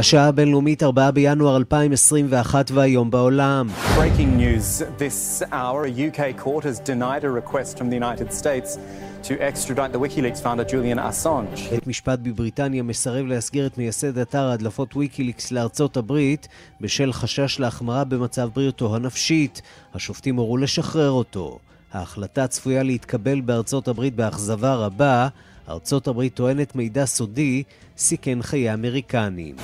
השעה הבינלאומית 4 בינואר 2021 והיום בעולם. Breaking news this hour, a UK court has denied a request from the United States to extradite the WikiLeaks founder Julian Assange. בית משפט בבריטניה מסרב להסגיר את מייסד אתר הדלפות ויקיליקס לארצות הברית בשל חשש להחמרה במצב בריאותו הנפשית. השופטים הורו לשחרר אותו. ההחלטה צפויה להתקבל בארצות הברית באכזבה רבה. ארצות הברית טוענת מידע סודי סיכן חיי אמריקנים.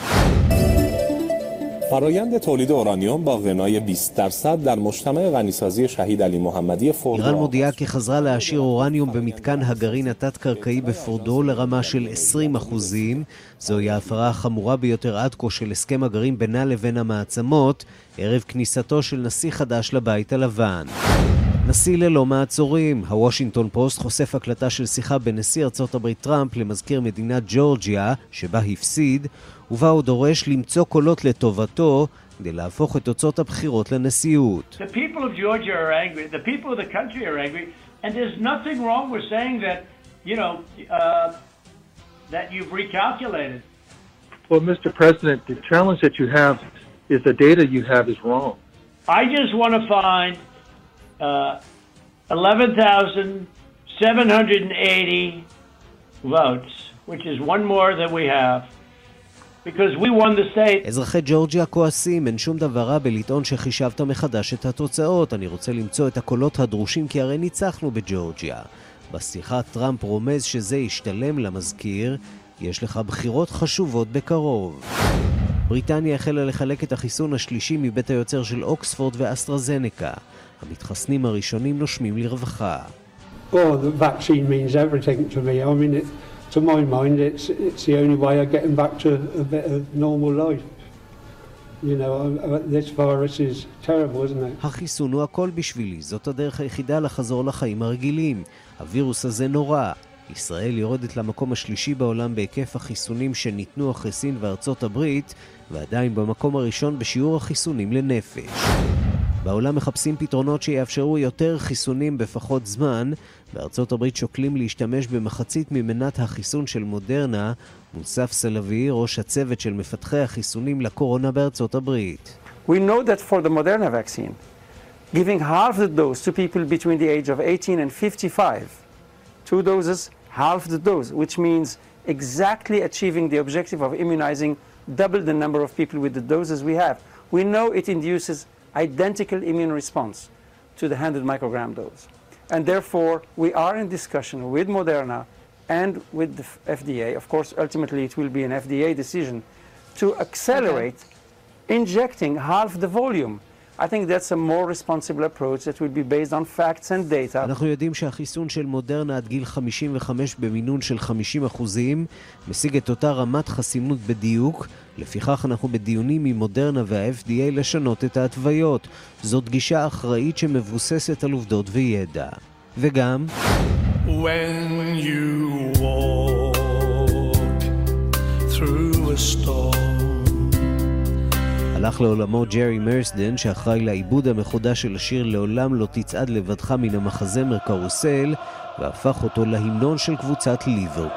فرایند تولید اورانیوم با غنای 20 درصد در مجتمع غنیسازی شهید علی محمدی פורדו. איראן מודיעה כי חזרה להשאיר אורניום במתקן הגרעין התת-קרקעי בפורדו לרמה של 20 אחוזים. זוהי ההפרה החמורה ביותר עד כה של הסכם הגרעין בינה לבין המעצמות, ערב כניסתו של נשיא חדש לבית הלבן. נשיא ללא מעצורים. הוושינגטון פוסט חושף הקלטה של שיחה בין נשיא ארצות הברית טראמפ למזכיר מדינת ג'ורג'יה, שבה הפסיד, ובה הוא דורש למצוא קולות לטובתו כדי להפוך את תוצאות הבחירות לנשיאות. Well, Mr. President, the challenge that you have is the data you have is wrong. I just want to find uh, 11,780 votes, which is one more than we have. אזרחי ג'ורג'יה כועסים, אין שום דבר רע בלטעון שחישבת מחדש את התוצאות. אני רוצה למצוא את הקולות הדרושים כי הרי ניצחנו בג'ורג'יה. בשיחה טראמפ רומז שזה ישתלם למזכיר, יש לך בחירות חשובות בקרוב. בריטניה החלה לחלק את החיסון השלישי מבית היוצר של אוקספורד ואסטרזנקה. המתחסנים הראשונים נושמים לרווחה. The vaccine means everything to me. I mean, it, to my mind, it's, it's the only way of getting back to a bit of normal life. You know, this virus is terrible, isn't it? החיסון הוא הכל בשבילי, זאת הדרך היחידה לחזור לחיים הרגילים. הווירוס הזה נורא. ישראל יורדת למקום השלישי בעולם בהיקף החיסונים שניתנו אחרי סין וארצות הברית, ועדיין במקום הראשון בשיעור החיסונים לנפש. בעולם מחפשים פתרונות שיאפשרו יותר חיסונים בפחות זמן. בארצות הברית שוקלים להשתמש במחצית ממנת החיסון של מודרנה. מוסף סלווי, ראש הצוות של מפתחי החיסונים לקורונה בארצות הברית. We know that for the Moderna vaccine, giving half the dose to people between the age of 18 and 55, two doses, half the dose, which means exactly achieving the objective of immunizing double the number of people with the doses we have. We know it induces identical immune response to the 100 microgram dose. And therefore, we are in discussion with Moderna and with the FDA. Of course, ultimately, it will be an FDA decision to accelerate okay. injecting half the volume I think that's a more responsible approach that will be based on facts and data. אנחנו יודעים שהחיסון של מודרנה עד גיל 55 במינון של 50 אחוזים משיג את אותה רמת חסינות בדיוק, לפיכך אנחנו בדיונים עם מודרנה וה-FDA לשנות את ההתוויות. זאת גישה אחראית שמבוססת על עובדות וידע. וגם... When you walk through a storm הלך לעולמו ג'רי מרסדן, שאחראי לעיבוד המחודש של השיר "לעולם לא תצעד לבדך" מן המחזמר קרוסל, והפך אותו להמנון של קבוצת ליברפול.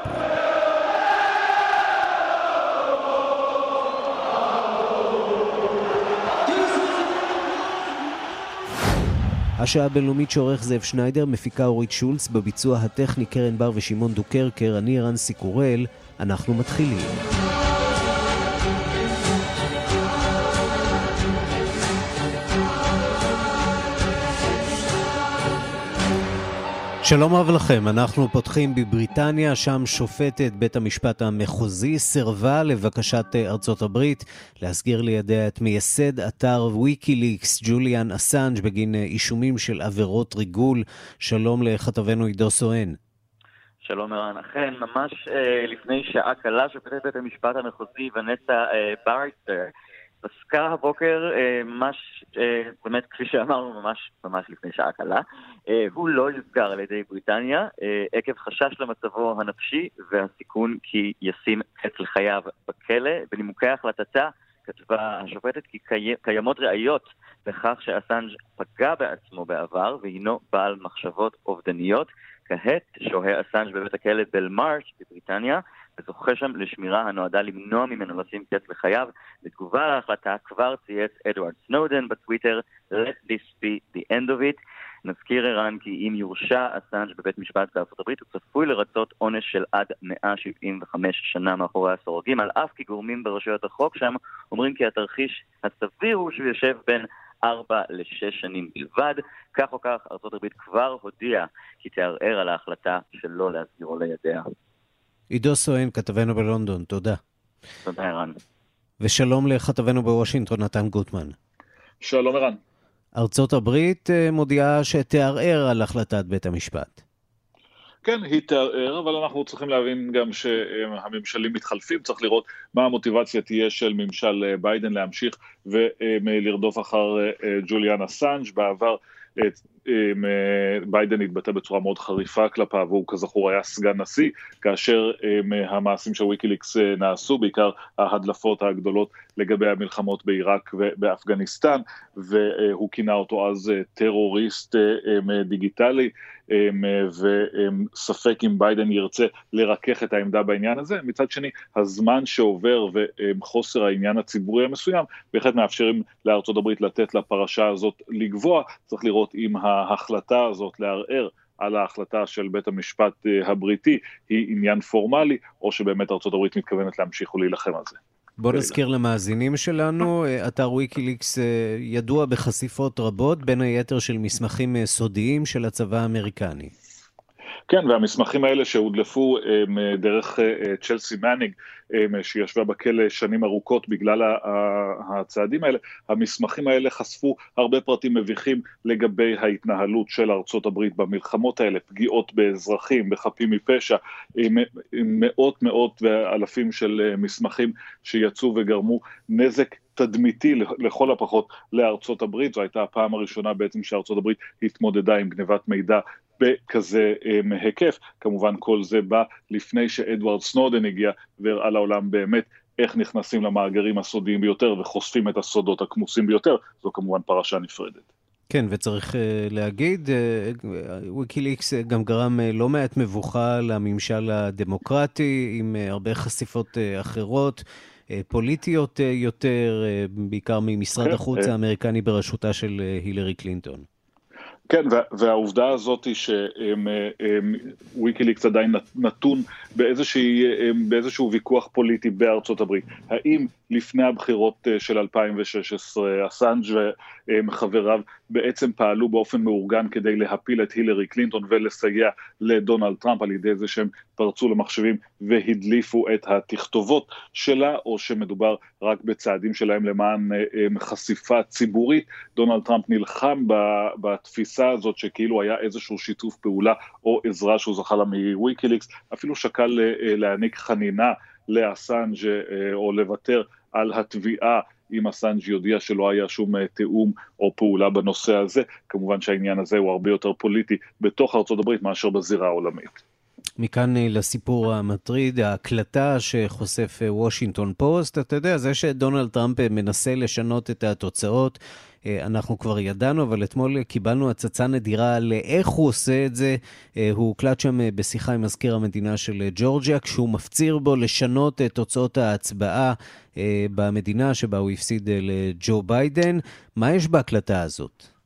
השעה הבינלאומית שעורך זאב שניידר, מפיקה אורית שולץ, בביצוע הטכני קרן בר ושמעון דוקרקר, אני ערן סיקורל, אנחנו מתחילים. שלום רב לכם, אנחנו פותחים בבריטניה, שם שופטת בית המשפט המחוזי סירבה לבקשת ארצות הברית להסגיר לידיה את מייסד אתר ויקיליקס, ג'וליאן אסנג', בגין אישומים של עבירות ריגול. שלום לכתבנו עידו סואן. שלום ערן, אכן, ממש אה, לפני שעה קלה שופטת בית המשפט המחוזי ונסה אה, ברייצר פסקה הבוקר, אה, ממש, אה, באמת, כפי שאמרנו, ממש ממש לפני שעה קלה, הוא לא יוסגר על ידי בריטניה עקב חשש למצבו הנפשי והסיכון כי ישים קץ לחייו בכלא. בנימוקי החלטתה כתבה השופטת כי קיימות ראיות לכך שאסנג' פגע בעצמו בעבר והינו בעל מחשבות אובדניות. כעת שוהה אסנג' בבית הכלא בלמארש בבריטניה וזוכה שם לשמירה הנועדה למנוע ממנו לשים קץ לחייו. בתגובה להחלטה כבר צייץ אדוארד סנודן בטוויטר Let this be the end of it. נזכיר ערן כי אם יורשע אסנג' בבית משפט בארצות הברית הוא צפוי לרצות עונש של עד 175 שנה מאחורי הסורגים, על אף כי גורמים ברשויות החוק שם אומרים כי התרחיש הסביר הוא שהוא יושב בין ארבע לשש שנים בלבד. כך או כך, ארצות הברית כבר הודיעה כי תערער על ההחלטה שלא להסגירו לידיה. עידו סואן, כתבנו בלונדון, תודה. תודה, ערן. ושלום לכתבנו בוושינגטון, נתן גוטמן. שלום, ערן. ארצות הברית אה, מודיעה שתערער על החלטת בית המשפט. כן, היא תערער, אבל אנחנו צריכים להבין גם שהממשלים מתחלפים, צריך לראות מה המוטיבציה תהיה של ממשל אה, ביידן להמשיך ולרדוף אחר אה, ג'וליאן אסנג'. בעבר ביידן התבטא בצורה מאוד חריפה כלפיו, והוא כזכור היה סגן נשיא, כאשר המעשים של ויקיליקס נעשו, בעיקר ההדלפות הגדולות לגבי המלחמות בעיראק ובאפגניסטן, והוא כינה אותו אז טרוריסט דיגיטלי. וספק אם ביידן ירצה לרכך את העמדה בעניין הזה. מצד שני, הזמן שעובר וחוסר העניין הציבורי המסוים בהחלט מאפשרים לארצות הברית לתת לפרשה הזאת לגבוה. צריך לראות אם ההחלטה הזאת לערער על ההחלטה של בית המשפט הבריטי היא עניין פורמלי, או שבאמת ארצות הברית מתכוונת להמשיך ולהילחם על זה. בוא נזכיר למאזינים שלנו, אה, אתר ויקיליקס אה, ידוע בחשיפות רבות, בין היתר של מסמכים אה, סודיים של הצבא האמריקני. כן, והמסמכים האלה שהודלפו דרך צ'לסי מניג, שישבה בכלא שנים ארוכות בגלל הצעדים האלה, המסמכים האלה חשפו הרבה פרטים מביכים לגבי ההתנהלות של ארצות הברית במלחמות האלה, פגיעות באזרחים, בחפים מפשע, מאות מאות ואלפים של מסמכים שיצאו וגרמו נזק תדמיתי לכל הפחות לארצות הברית, זו הייתה הפעם הראשונה בעצם שארצות הברית התמודדה עם גנבת מידע בכזה היקף. כמובן כל זה בא לפני שאדוארד סנודן הגיע והראה לעולם באמת איך נכנסים למאגרים הסודיים ביותר וחושפים את הסודות הכמוסים ביותר, זו כמובן פרשה נפרדת. כן, וצריך אה, להגיד, וויקיליקס אה, גם גרם אה, לא מעט מבוכה לממשל הדמוקרטי, עם אה, הרבה חשיפות אה, אחרות. פוליטיות יותר, בעיקר ממשרד כן, החוץ האמריקני בראשותה של הילרי קלינטון. כן, והעובדה הזאת היא שוויקיליקס עדיין נתון באיזשהו ויכוח פוליטי בארצות הברית. האם לפני הבחירות אה, של 2016 אסנג' וחבריו בעצם פעלו באופן מאורגן כדי להפיל את הילרי קלינטון ולסייע לדונלד טראמפ על ידי זה שהם פרצו למחשבים והדליפו את התכתובות שלה, או שמדובר רק בצעדים שלהם למען אה, חשיפה ציבורית. דונלד טראמפ נלחם בתפיסה הזאת שכאילו היה איזשהו שיתוף פעולה או עזרה שהוא זכה לה מוויקיליקס, אפילו שקל אה, להעניק חנינה לאסנג' או לוותר על התביעה אם אסנג' יודיע שלא היה שום אה, תיאום או פעולה בנושא הזה. כמובן שהעניין הזה הוא הרבה יותר פוליטי בתוך ארצות הברית מאשר בזירה העולמית. מכאן אה, לסיפור המטריד, ההקלטה שחושף אה, וושינגטון פוסט, אתה יודע, זה שדונלד טראמפ מנסה לשנות את התוצאות, אנחנו כבר ידענו, אבל אתמול קיבלנו הצצה נדירה לאיך הוא עושה את זה. הוא הוקלט שם בשיחה עם מזכיר המדינה של ג'ורג'יה, כשהוא מפציר בו לשנות את תוצאות ההצבעה במדינה שבה הוא הפסיד לג'ו ביידן. מה יש בהקלטה הזאת?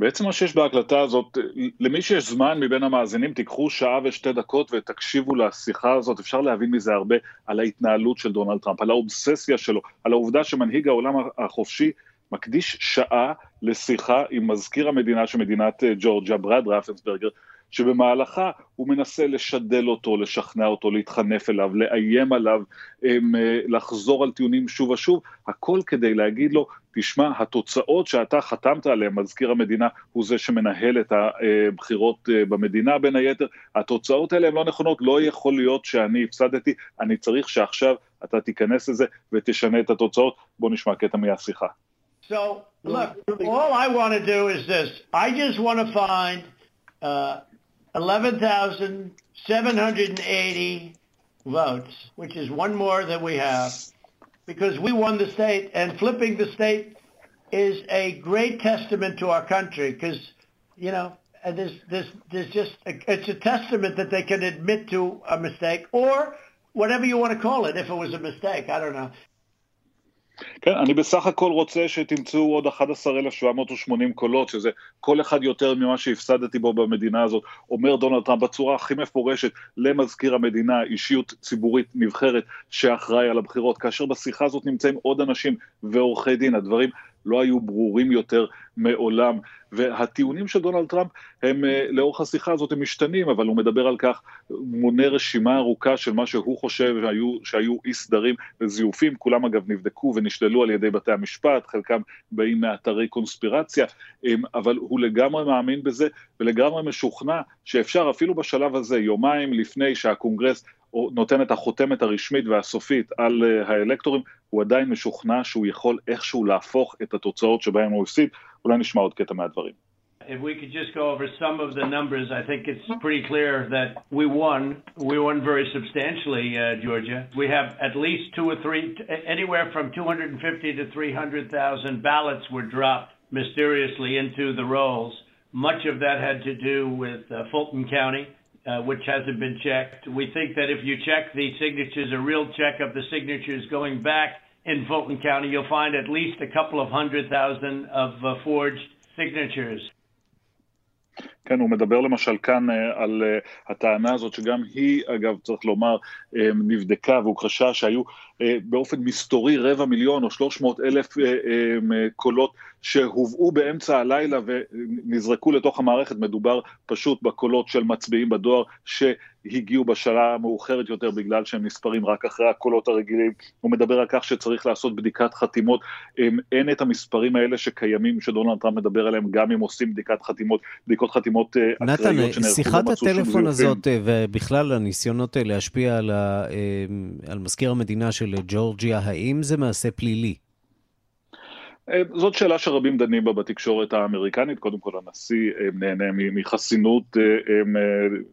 בעצם מה שיש בהקלטה הזאת, למי שיש זמן מבין המאזינים, תיקחו שעה ושתי דקות ותקשיבו לשיחה הזאת, אפשר להבין מזה הרבה על ההתנהלות של דונלד טראמפ, על האובססיה שלו, על העובדה שמנהיג העולם החופשי מקדיש שעה לשיחה עם מזכיר המדינה של מדינת אה, ג'ורג'יה, ברד רפנסברגר, שבמהלכה הוא מנסה לשדל אותו, לשכנע אותו, להתחנף אליו, לאיים עליו, אה, לחזור על טיעונים שוב ושוב, הכל כדי להגיד לו, תשמע, התוצאות שאתה חתמת עליהן, מזכיר המדינה הוא זה שמנהל את הבחירות אה, במדינה בין היתר, התוצאות האלה הן לא נכונות, לא יכול להיות שאני הפסדתי, אני צריך שעכשיו אתה תיכנס לזה ותשנה את התוצאות. בוא נשמע קטע מהשיחה. So, look, all I want to do is this. I just want to find uh, 11,780 votes, which is one more than we have, because we won the state, and flipping the state is a great testament to our country, because, you know, there's, there's, there's just, a, it's a testament that they can admit to a mistake, or whatever you want to call it, if it was a mistake, I don't know. כן, אני בסך הכל רוצה שתמצאו עוד 11,780 קולות, שזה כל אחד יותר ממה שהפסדתי בו במדינה הזאת, אומר דונלד טראמפ בצורה הכי מפורשת למזכיר המדינה, אישיות ציבורית נבחרת שאחראי על הבחירות, כאשר בשיחה הזאת נמצאים עוד אנשים ועורכי דין, הדברים לא היו ברורים יותר מעולם. והטיעונים של דונלד טראמפ הם אה, לאורך השיחה הזאת הם משתנים, אבל הוא מדבר על כך, מונה רשימה ארוכה של מה שהוא חושב שהיו, שהיו אי סדרים וזיופים, כולם אגב נבדקו ונשללו על ידי בתי המשפט, חלקם באים מאתרי קונספירציה, אבל הוא לגמרי מאמין בזה ולגמרי משוכנע שאפשר אפילו בשלב הזה, יומיים לפני שהקונגרס נותן את החותמת הרשמית והסופית על אה, האלקטורים, הוא עדיין משוכנע שהוא יכול איכשהו להפוך את התוצאות שבהן הוא הפסיד. אולי נשמע עוד קטע מהדברים. If we could just go over some of the numbers, I think it's pretty clear that we won. We won very substantially, uh, Georgia. We have at least two or three, anywhere from 250 to 300,000 ballots were dropped mysteriously into the rolls. Much of that had to do with uh, Fulton County. Uh, which hasn't been checked. We think that if you check the signatures, a real check of the signatures going back in Fulton County, you'll find at least a couple of hundred thousand of uh, forged signatures. כן, הוא מדבר למשל כאן על הטענה הזאת, שגם היא, אגב, צריך לומר, נבדקה והוכחשה שהיו באופן מסתורי רבע מיליון או שלוש מאות אלף קולות שהובאו באמצע הלילה ונזרקו לתוך המערכת, מדובר פשוט בקולות של מצביעים בדואר שהגיעו בשעה מאוחרת יותר בגלל שהם נספרים רק אחרי הקולות הרגילים. הוא מדבר על כך שצריך לעשות בדיקת חתימות, אין את המספרים האלה שקיימים, שדונלד טראמפ מדבר עליהם, גם אם עושים בדיקת חתימות, בדיקות חתימות אקראיות שנערכו נתן, שיחת הטלפון הזאת ובכלל הניסיונות להשפיע על, ה, על מזכיר המדינה של ג'ורג'יה, האם זה מעשה פלילי? זאת שאלה שרבים דנים בה בתקשורת האמריקנית, קודם כל הנשיא נהנה מחסינות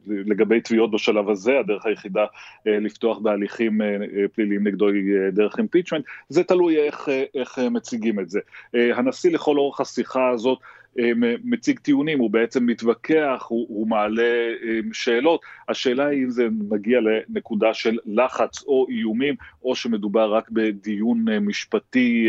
לגבי תביעות בשלב הזה, הדרך היחידה לפתוח בהליכים פליליים נגדו היא דרך אימפיצ'מנט, זה תלוי איך, איך מציגים את זה. הנשיא לכל אורך השיחה הזאת מציג טיעונים, הוא בעצם מתווכח, הוא, הוא מעלה שאלות, השאלה היא אם זה מגיע לנקודה של לחץ או איומים, או שמדובר רק בדיון משפטי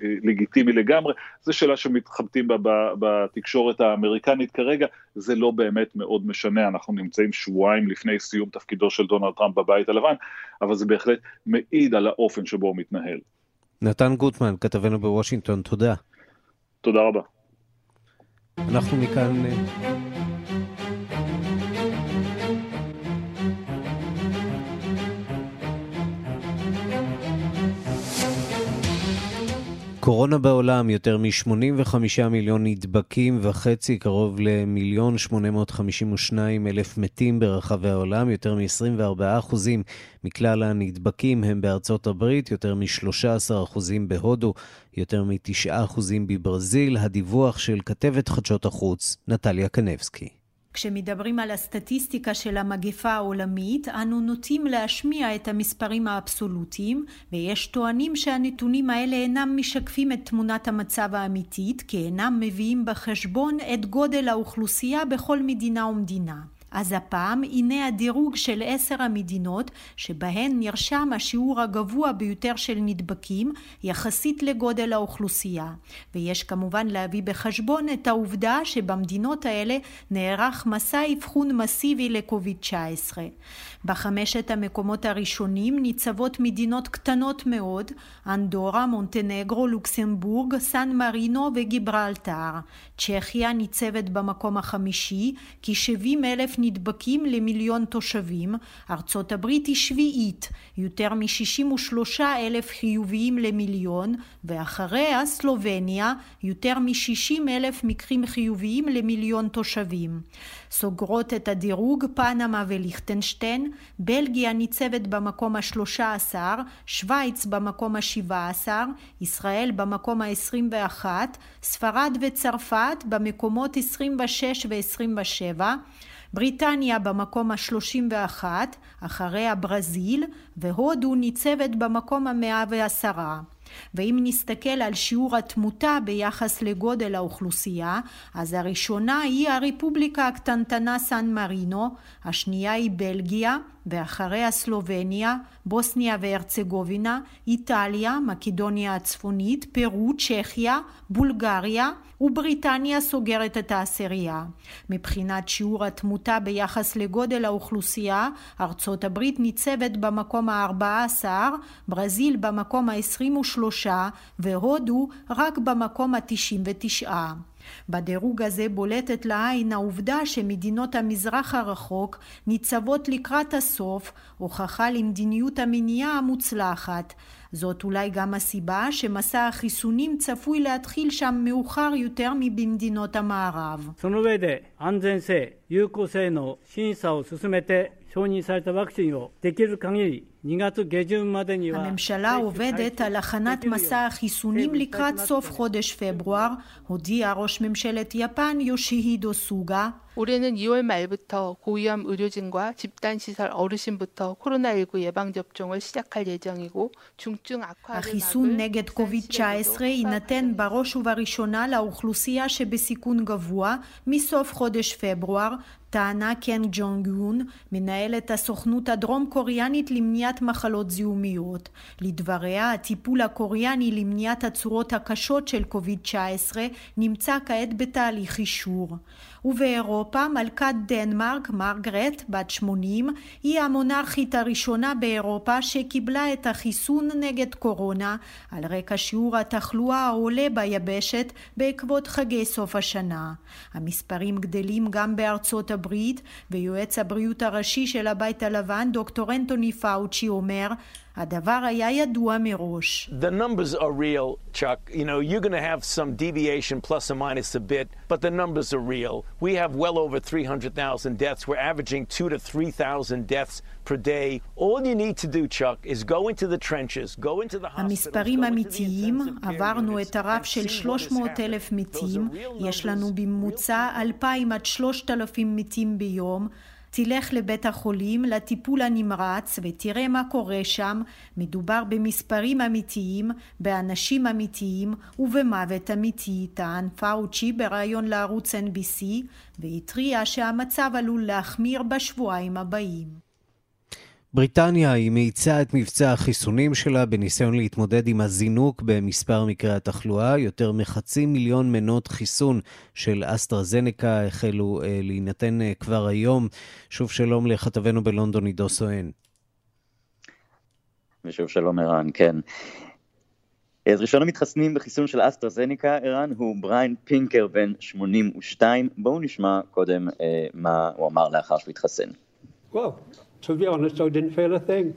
לגיטימי לגמרי, זו שאלה שמתחבטים בה בתקשורת האמריקנית כרגע, זה לא באמת מאוד משנה, אנחנו נמצאים שבועיים לפני סיום תפקידו של דונלד טראמפ בבית הלבן, אבל זה בהחלט מעיד על האופן שבו הוא מתנהל. נתן גוטמן, כתבנו בוושינגטון, תודה. תודה רבה. אנחנו מכאן... קורונה בעולם, יותר מ-85 מיליון נדבקים וחצי, קרוב למיליון 852 אלף מתים ברחבי העולם, יותר מ-24 אחוזים מכלל הנדבקים הם בארצות הברית, יותר מ-13 אחוזים בהודו, יותר מ-9 אחוזים בברזיל. הדיווח של כתבת חדשות החוץ, נטליה קנבסקי. כשמדברים על הסטטיסטיקה של המגפה העולמית, אנו נוטים להשמיע את המספרים האבסולוטיים, ויש טוענים שהנתונים האלה אינם משקפים את תמונת המצב האמיתית, כי אינם מביאים בחשבון את גודל האוכלוסייה בכל מדינה ומדינה. אז הפעם הנה הדירוג של עשר המדינות שבהן נרשם השיעור הגבוה ביותר של נדבקים יחסית לגודל האוכלוסייה. ויש כמובן להביא בחשבון את העובדה שבמדינות האלה נערך מסע אבחון מסיבי לקוביד 19. בחמשת המקומות הראשונים ניצבות מדינות קטנות מאוד, אנדורה, מונטנגרו, לוקסמבורג, סן מרינו וגיברלטר. צ'כיה ניצבת במקום החמישי, כ-70 אלף נדבקים למיליון תושבים, ארצות הברית היא שביעית, יותר מ-63 אלף חיוביים למיליון, ואחריה סלובניה, יותר מ-60 אלף מקרים חיוביים למיליון תושבים. סוגרות את הדירוג פנמה וליכטנשטיין, בלגיה ניצבת במקום השלושה עשר, שווייץ במקום השבעה עשר, ישראל במקום ה-21, ספרד וצרפת במקומות 26 ו-27, בריטניה במקום ה-31, אחריה ברזיל, והודו ניצבת במקום המאה ועשרה. ואם נסתכל על שיעור התמותה ביחס לגודל האוכלוסייה, אז הראשונה היא הרפובליקה הקטנטנה סן מרינו, השנייה היא בלגיה, ואחריה סלובניה, בוסניה והרצגובינה, איטליה, מקדוניה הצפונית, פרו, צ'כיה, בולגריה ובריטניה סוגרת את העשירייה. מבחינת שיעור התמותה ביחס לגודל האוכלוסייה, ארצות הברית ניצבת במקום ה-14, ברזיל במקום ה-23 והודו רק במקום ה-99. בדירוג הזה בולטת לעין העובדה שמדינות המזרח הרחוק ניצבות לקראת הסוף, הוכחה למדיניות המניעה המוצלחת. זאת אולי גם הסיבה שמסע החיסונים צפוי להתחיל שם מאוחר יותר מבמדינות המערב. その上で安全性、有効性の審査を進めて 承認されたワクチンをできる限り הממשלה עובדת על הכנת מסע החיסונים לקראת סוף חודש פברואר, הודיע ראש ממשלת יפן יושיהידו סוגה. 올해는 2월 말부터 고위험 의료진과 집단시설 어르신부터 코로나19 예방접종을 시작할 예정이고 중증 악화를 החיסון נגד קוביד-19 יינתן בראש ובראשונה לאוכלוסייה שבסיכון גבוה מסוף חודש פברואר טענה קן ג'ונג יון, מנהלת הסוכנות הדרום קוריאנית למניעת מחלות זיהומיות. לדבריה, הטיפול הקוריאני למניעת הצורות הקשות של קוביד-19 נמצא כעת בתהליך אישור. ובאירופה מלכת דנמרק, מרגרט, בת 80, היא המונרכית הראשונה באירופה שקיבלה את החיסון נגד קורונה על רקע שיעור התחלואה העולה ביבשת בעקבות חגי סוף השנה. המספרים גדלים גם בארצות הברית, ויועץ הבריאות הראשי של הבית הלבן, דוקטור אנטוני פאוצ'י, אומר הדבר היה ידוע מראש. The numbers are real, Chuck. You know, you're going to have some deviation plus or minus a bit, but the numbers are real. We have well over 300,000 deaths. We're averaging 2 to 3,000 deaths per day. All you need to do, Chuck, is go into the trenches, go into the hospitals, המספרים אמיתיים, עברנו את הרף של 300 אלף מתים, יש לנו בממוצע 2,000 עד 3,000 מתים ביום. תלך לבית החולים, לטיפול הנמרץ, ותראה מה קורה שם. מדובר במספרים אמיתיים, באנשים אמיתיים ובמוות אמיתי, טען פאוצ'י בריאיון לערוץ NBC, והתריע שהמצב עלול להחמיר בשבועיים הבאים. בריטניה היא מאיצה את מבצע החיסונים שלה בניסיון להתמודד עם הזינוק במספר מקרי התחלואה. יותר מחצי מיליון מנות חיסון של אסטרזנקה החלו אה, להינתן אה, כבר היום. שוב שלום לכתבנו בלונדון עידו סואן. ושוב שלום ערן, כן. אז ראשון המתחסנים בחיסון של אסטרזניקה, ערן, הוא בריין פינקר בן 82. בואו נשמע קודם אה, מה הוא אמר לאחר שהוא התחסן. וואו. to be honest, I didn't feel a thing.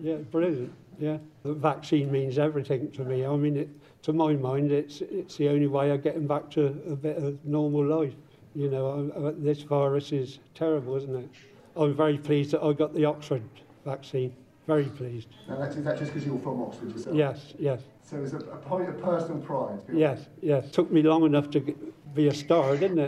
Yeah, brilliant. Yeah, the vaccine means everything to me. I mean, it, to my mind, it's it's the only way of getting back to a bit of normal life. You know, I, I, this virus is terrible, isn't it? I'm very pleased that I got the Oxford vaccine. Very pleased. And that's, is that just because you're from Oxford yourself? Yes, yes. So it's a, a point of personal pride. Yes, yes. Took me long enough to get,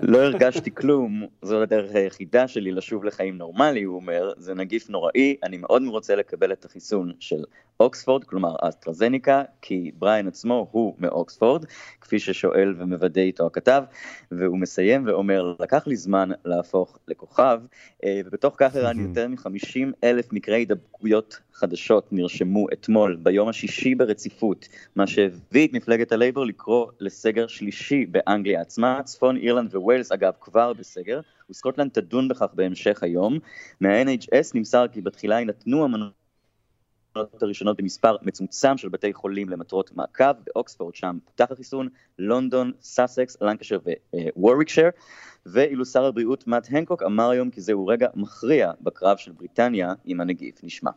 לא הרגשתי כלום, זו הדרך היחידה שלי לשוב לחיים נורמלי, הוא אומר, זה נגיף נוראי, אני מאוד רוצה לקבל את החיסון של אוקספורד, כלומר אסטרזניקה, כי בריין עצמו הוא מאוקספורד, כפי ששואל ומוודא איתו הכתב, והוא מסיים ואומר, לקח לי זמן להפוך לכוכב, אה, ובתוך כך הראה יותר מ-50 אלף מקרי הידבקויות חדשות נרשמו אתמול, ביום השישי ברציפות, מה שהביא את מפלגת הלייבור לקרוא לסגר שלישי באנגליה עצמה, צפון אירלנד וווילס אגב כבר בסגר, וסקוטלנד תדון בכך בהמשך היום. מה-NHS נמסר כי בתחילה יינתנו המנות הראשונות במספר מצומצם של בתי חולים למטרות מעקב, באוקספורד שם פותח החיסון, לונדון, סאסקס, לנקשר ווריקשר, ואילו שר הבריאות מאט הנקוק אמר היום כי זהו רגע מכריע בקרב של בריטניה עם הנגיף. נשמע.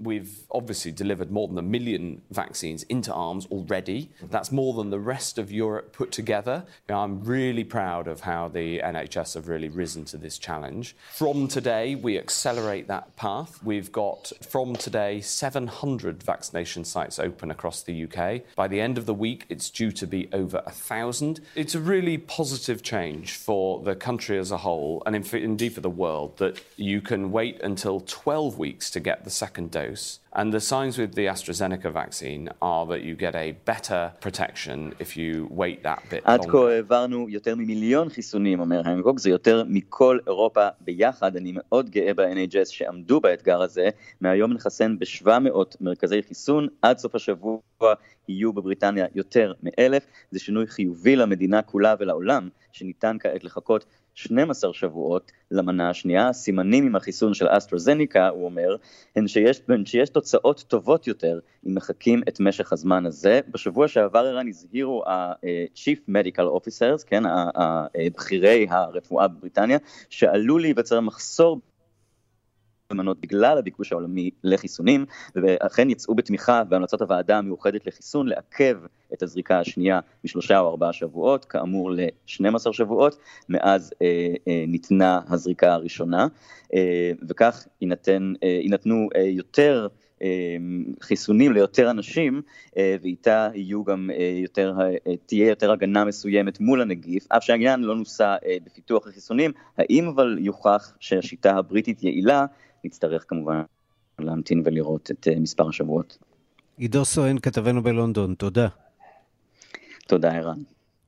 We've obviously delivered more than a million vaccines into arms already. Mm-hmm. That's more than the rest of Europe put together. You know, I'm really proud of how the NHS have really risen to this challenge. From today, we accelerate that path. We've got, from today, 700 vaccination sites open across the UK. By the end of the week, it's due to be over a thousand. It's a really positive change for the country as a whole, and indeed for the world, that you can wait until 12 weeks to get the second dose dose. And the signs with the AstraZeneca vaccine are that you get a better protection if you wait that bit עד כה העברנו יותר ממיליון חיסונים, אומר הנקוק, זה יותר מכל אירופה ביחד. אני מאוד גאה ב-NHS שעמדו באתגר הזה. מהיום נחסן ב-700 מרכזי חיסון, עד סוף השבוע יהיו בבריטניה יותר מאלף. זה שינוי חיובי למדינה כולה ולעולם, שניתן כעת לחכות 12 שבועות למנה השנייה. הסימנים עם החיסון של אסטרוזניקה, הוא אומר, הן שיש, הן שיש תוצאות טובות יותר אם מחכים את משך הזמן הזה. בשבוע שעבר ערן הזהירו ה-Chief Medical Officers, כן, בכירי הרפואה בבריטניה, שעלול להיווצר מחסור במנות בגלל הביקוש העולמי לחיסונים, ואכן יצאו בתמיכה בהמלצות הוועדה המיוחדת לחיסון לעכב את הזריקה השנייה משלושה או ארבעה שבועות, כאמור ל-12 שבועות, מאז אה, אה, ניתנה הזריקה הראשונה, אה, וכך יינתן, אה, יינתנו אה, יותר אה, חיסונים ליותר אנשים, אה, ואיתה יהיו גם אה, יותר, תהיה יותר הגנה מסוימת מול הנגיף, אף שהעניין לא נוסע בפיתוח החיסונים, האם אבל יוכח שהשיטה הבריטית יעילה, נצטרך כמובן להמתין ולראות את מספר השבועות. עידו סואן, כתבנו בלונדון, תודה. תודה, ערן.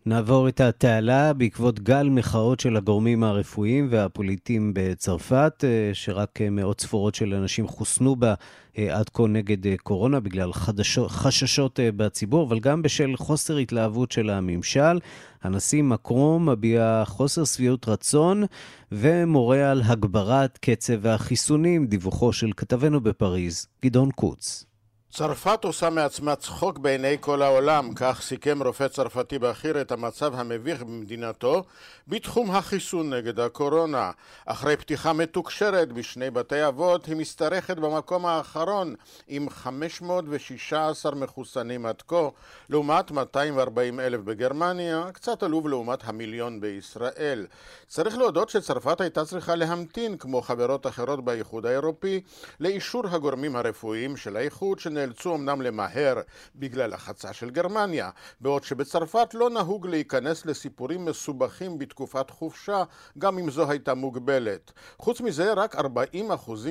נעבור את התעלה בעקבות גל מחאות של הגורמים הרפואיים והפוליטיים בצרפת, אה, שרק אה, מאות ספורות של אנשים חוסנו בה אה, עד כה נגד קורונה בגלל חדשות, חששות בציבור, אבל גם בשל חוסר התלהבות של הממשל. הנשיא מקרום מביע חוסר שביעות רצון ומורה על הגברת קצב החיסונים, דיווחו של כתבנו בפריז, גדעון קוץ. צרפת עושה מעצמה צחוק בעיני כל העולם, כך סיכם רופא צרפתי בכיר את המצב המביך במדינתו בתחום החיסון נגד הקורונה. אחרי פתיחה מתוקשרת בשני בתי אבות, היא משתרכת במקום האחרון עם 516 מחוסנים עד כה, לעומת 240 אלף בגרמניה, קצת עלוב לעומת המיליון בישראל. צריך להודות שצרפת הייתה צריכה להמתין, כמו חברות אחרות באיחוד האירופי, לאישור הגורמים הרפואיים של האיחוד, נאלצו אמנם למהר בגלל לחצה של גרמניה, בעוד שבצרפת לא נהוג להיכנס לסיפורים מסובכים בתקופת חופשה, גם אם זו הייתה מוגבלת. חוץ מזה, רק 40%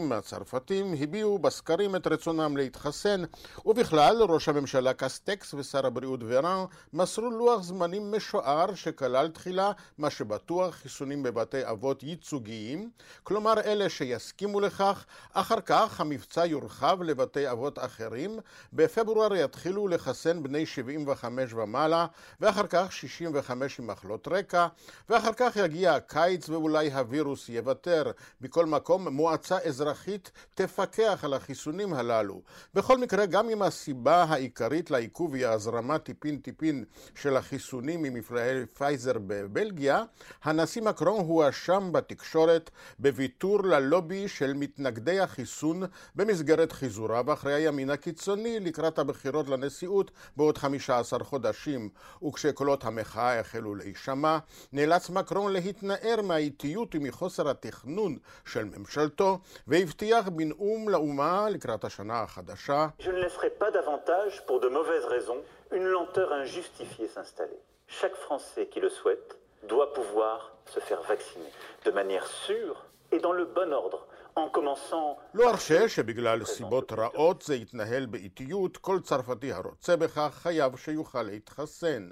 מהצרפתים הביעו בסקרים את רצונם להתחסן, ובכלל, ראש הממשלה קסטקס ושר הבריאות ורן מסרו לוח זמנים משוער שכלל תחילה, מה שבטוח, חיסונים בבתי אבות ייצוגיים, כלומר אלה שיסכימו לכך, אחר כך המבצע יורחב לבתי אבות אחרים אחרים, בפברואר יתחילו לחסן בני 75 ומעלה, ואחר כך 65 עם מחלות רקע, ואחר כך יגיע הקיץ ואולי הווירוס יוותר. מכל מקום, מועצה אזרחית תפקח על החיסונים הללו. בכל מקרה, גם אם הסיבה העיקרית לעיכוב היא ההזרמה טיפין-טיפין של החיסונים ממפלאי פייזר בבלגיה, הנשיא מקרון הואשם בתקשורת בוויתור ללובי של מתנגדי החיסון במסגרת חיזוריו אחרי הימין הקיצוני. קיצוני לקראת הבחירות לנשיאות בעוד 15 חודשים, וכשקולות המחאה החלו להישמע, נאלץ מקרון להתנער מהאיטיות ומחוסר התכנון של ממשלתו, והבטיח בנאום לאומה לקראת השנה החדשה Chaque Français qui le souhaite doit pouvoir se faire vacciner de manière sûre et dans le bon ordre. לא ארשה שבגלל סיבות רעות זה יתנהל באיטיות, כל צרפתי הרוצה בכך חייב שיוכל להתחסן.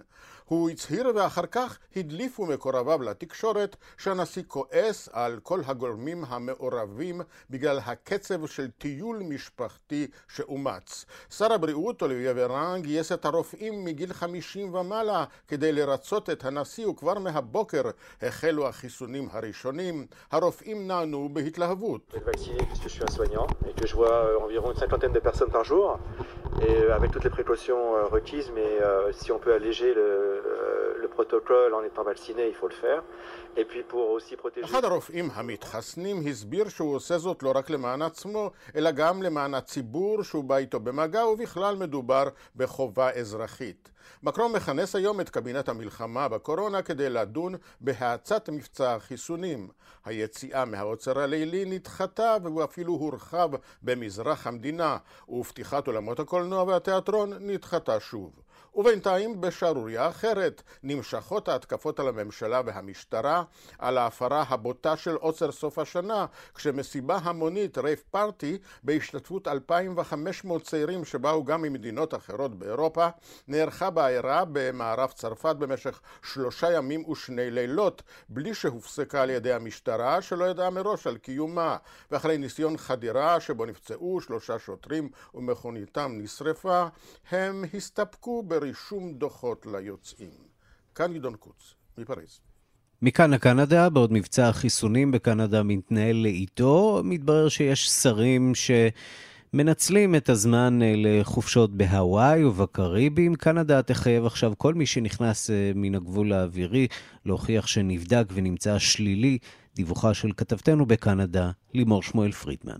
הוא הצהיר ואחר כך הדליפו מקורביו לתקשורת שהנשיא כועס על כל הגורמים המעורבים בגלל הקצב של טיול משפחתי שאומץ. שר הבריאות אוליביה ורן גייס את הרופאים מגיל 50 ומעלה כדי לרצות את הנשיא וכבר מהבוקר החלו החיסונים הראשונים. הרופאים נענו בהתלהבות. Et euh, avec toutes les précautions euh, requises, mais si on peut alléger le, le protocole en étant vacciné, il faut le faire. Et puis pour aussi protéger... הסביר שהוא עושה זאת לא רק למען עצמו, אלא גם למען הציבור שהוא בא איתו במגע, ובכלל מדובר בחובה אזרחית. מקרון מכנס היום את קבינט המלחמה בקורונה כדי לדון בהאצת מבצע החיסונים. היציאה מהעוצר הלילי נדחתה והוא אפילו הורחב במזרח המדינה, ופתיחת עולמות הקולנוע והתיאטרון נדחתה שוב. ובינתיים בשערורייה אחרת נמשכות ההתקפות על הממשלה והמשטרה על ההפרה הבוטה של עוצר סוף השנה כשמסיבה המונית רייף פארטי בהשתתפות 2,500 צעירים שבאו גם ממדינות אחרות באירופה נערכה בעיירה במערב צרפת במשך שלושה ימים ושני לילות בלי שהופסקה על ידי המשטרה שלא ידעה מראש על קיומה. ואחרי ניסיון חדירה שבו נפצעו שלושה שוטרים ומכוניתם נשרפה הם הסתפקו בר... רישום דוחות ליוצאים. כאן גדעון קוץ, מפריז. מכאן לקנדה, בעוד מבצע החיסונים בקנדה מתנהל לאיטו, מתברר שיש שרים שמנצלים את הזמן אה, לחופשות בהוואי ובקריבים. קנדה תחייב עכשיו כל מי שנכנס אה, מן הגבול האווירי להוכיח שנבדק ונמצא שלילי. דיווחה של כתבתנו בקנדה, לימור שמואל פרידמן.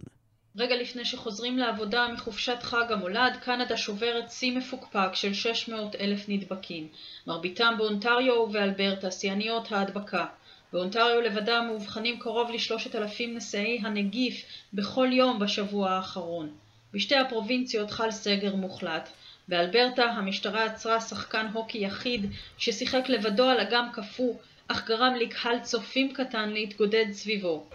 רגע לפני שחוזרים לעבודה מחופשת חג המולד, קנדה שוברת שיא מפוקפק של 600 אלף נדבקים, מרביתם באונטריו ובאלברטה, שיאניות ההדבקה. באונטריו לבדה מאובחנים קרוב לשלושת אלפים נשאי הנגיף בכל יום בשבוע האחרון. בשתי הפרובינציות חל סגר מוחלט. באלברטה המשטרה עצרה שחקן הוקי יחיד ששיחק לבדו על אגם קפוא, אך גרם לקהל צופים קטן להתגודד סביבו.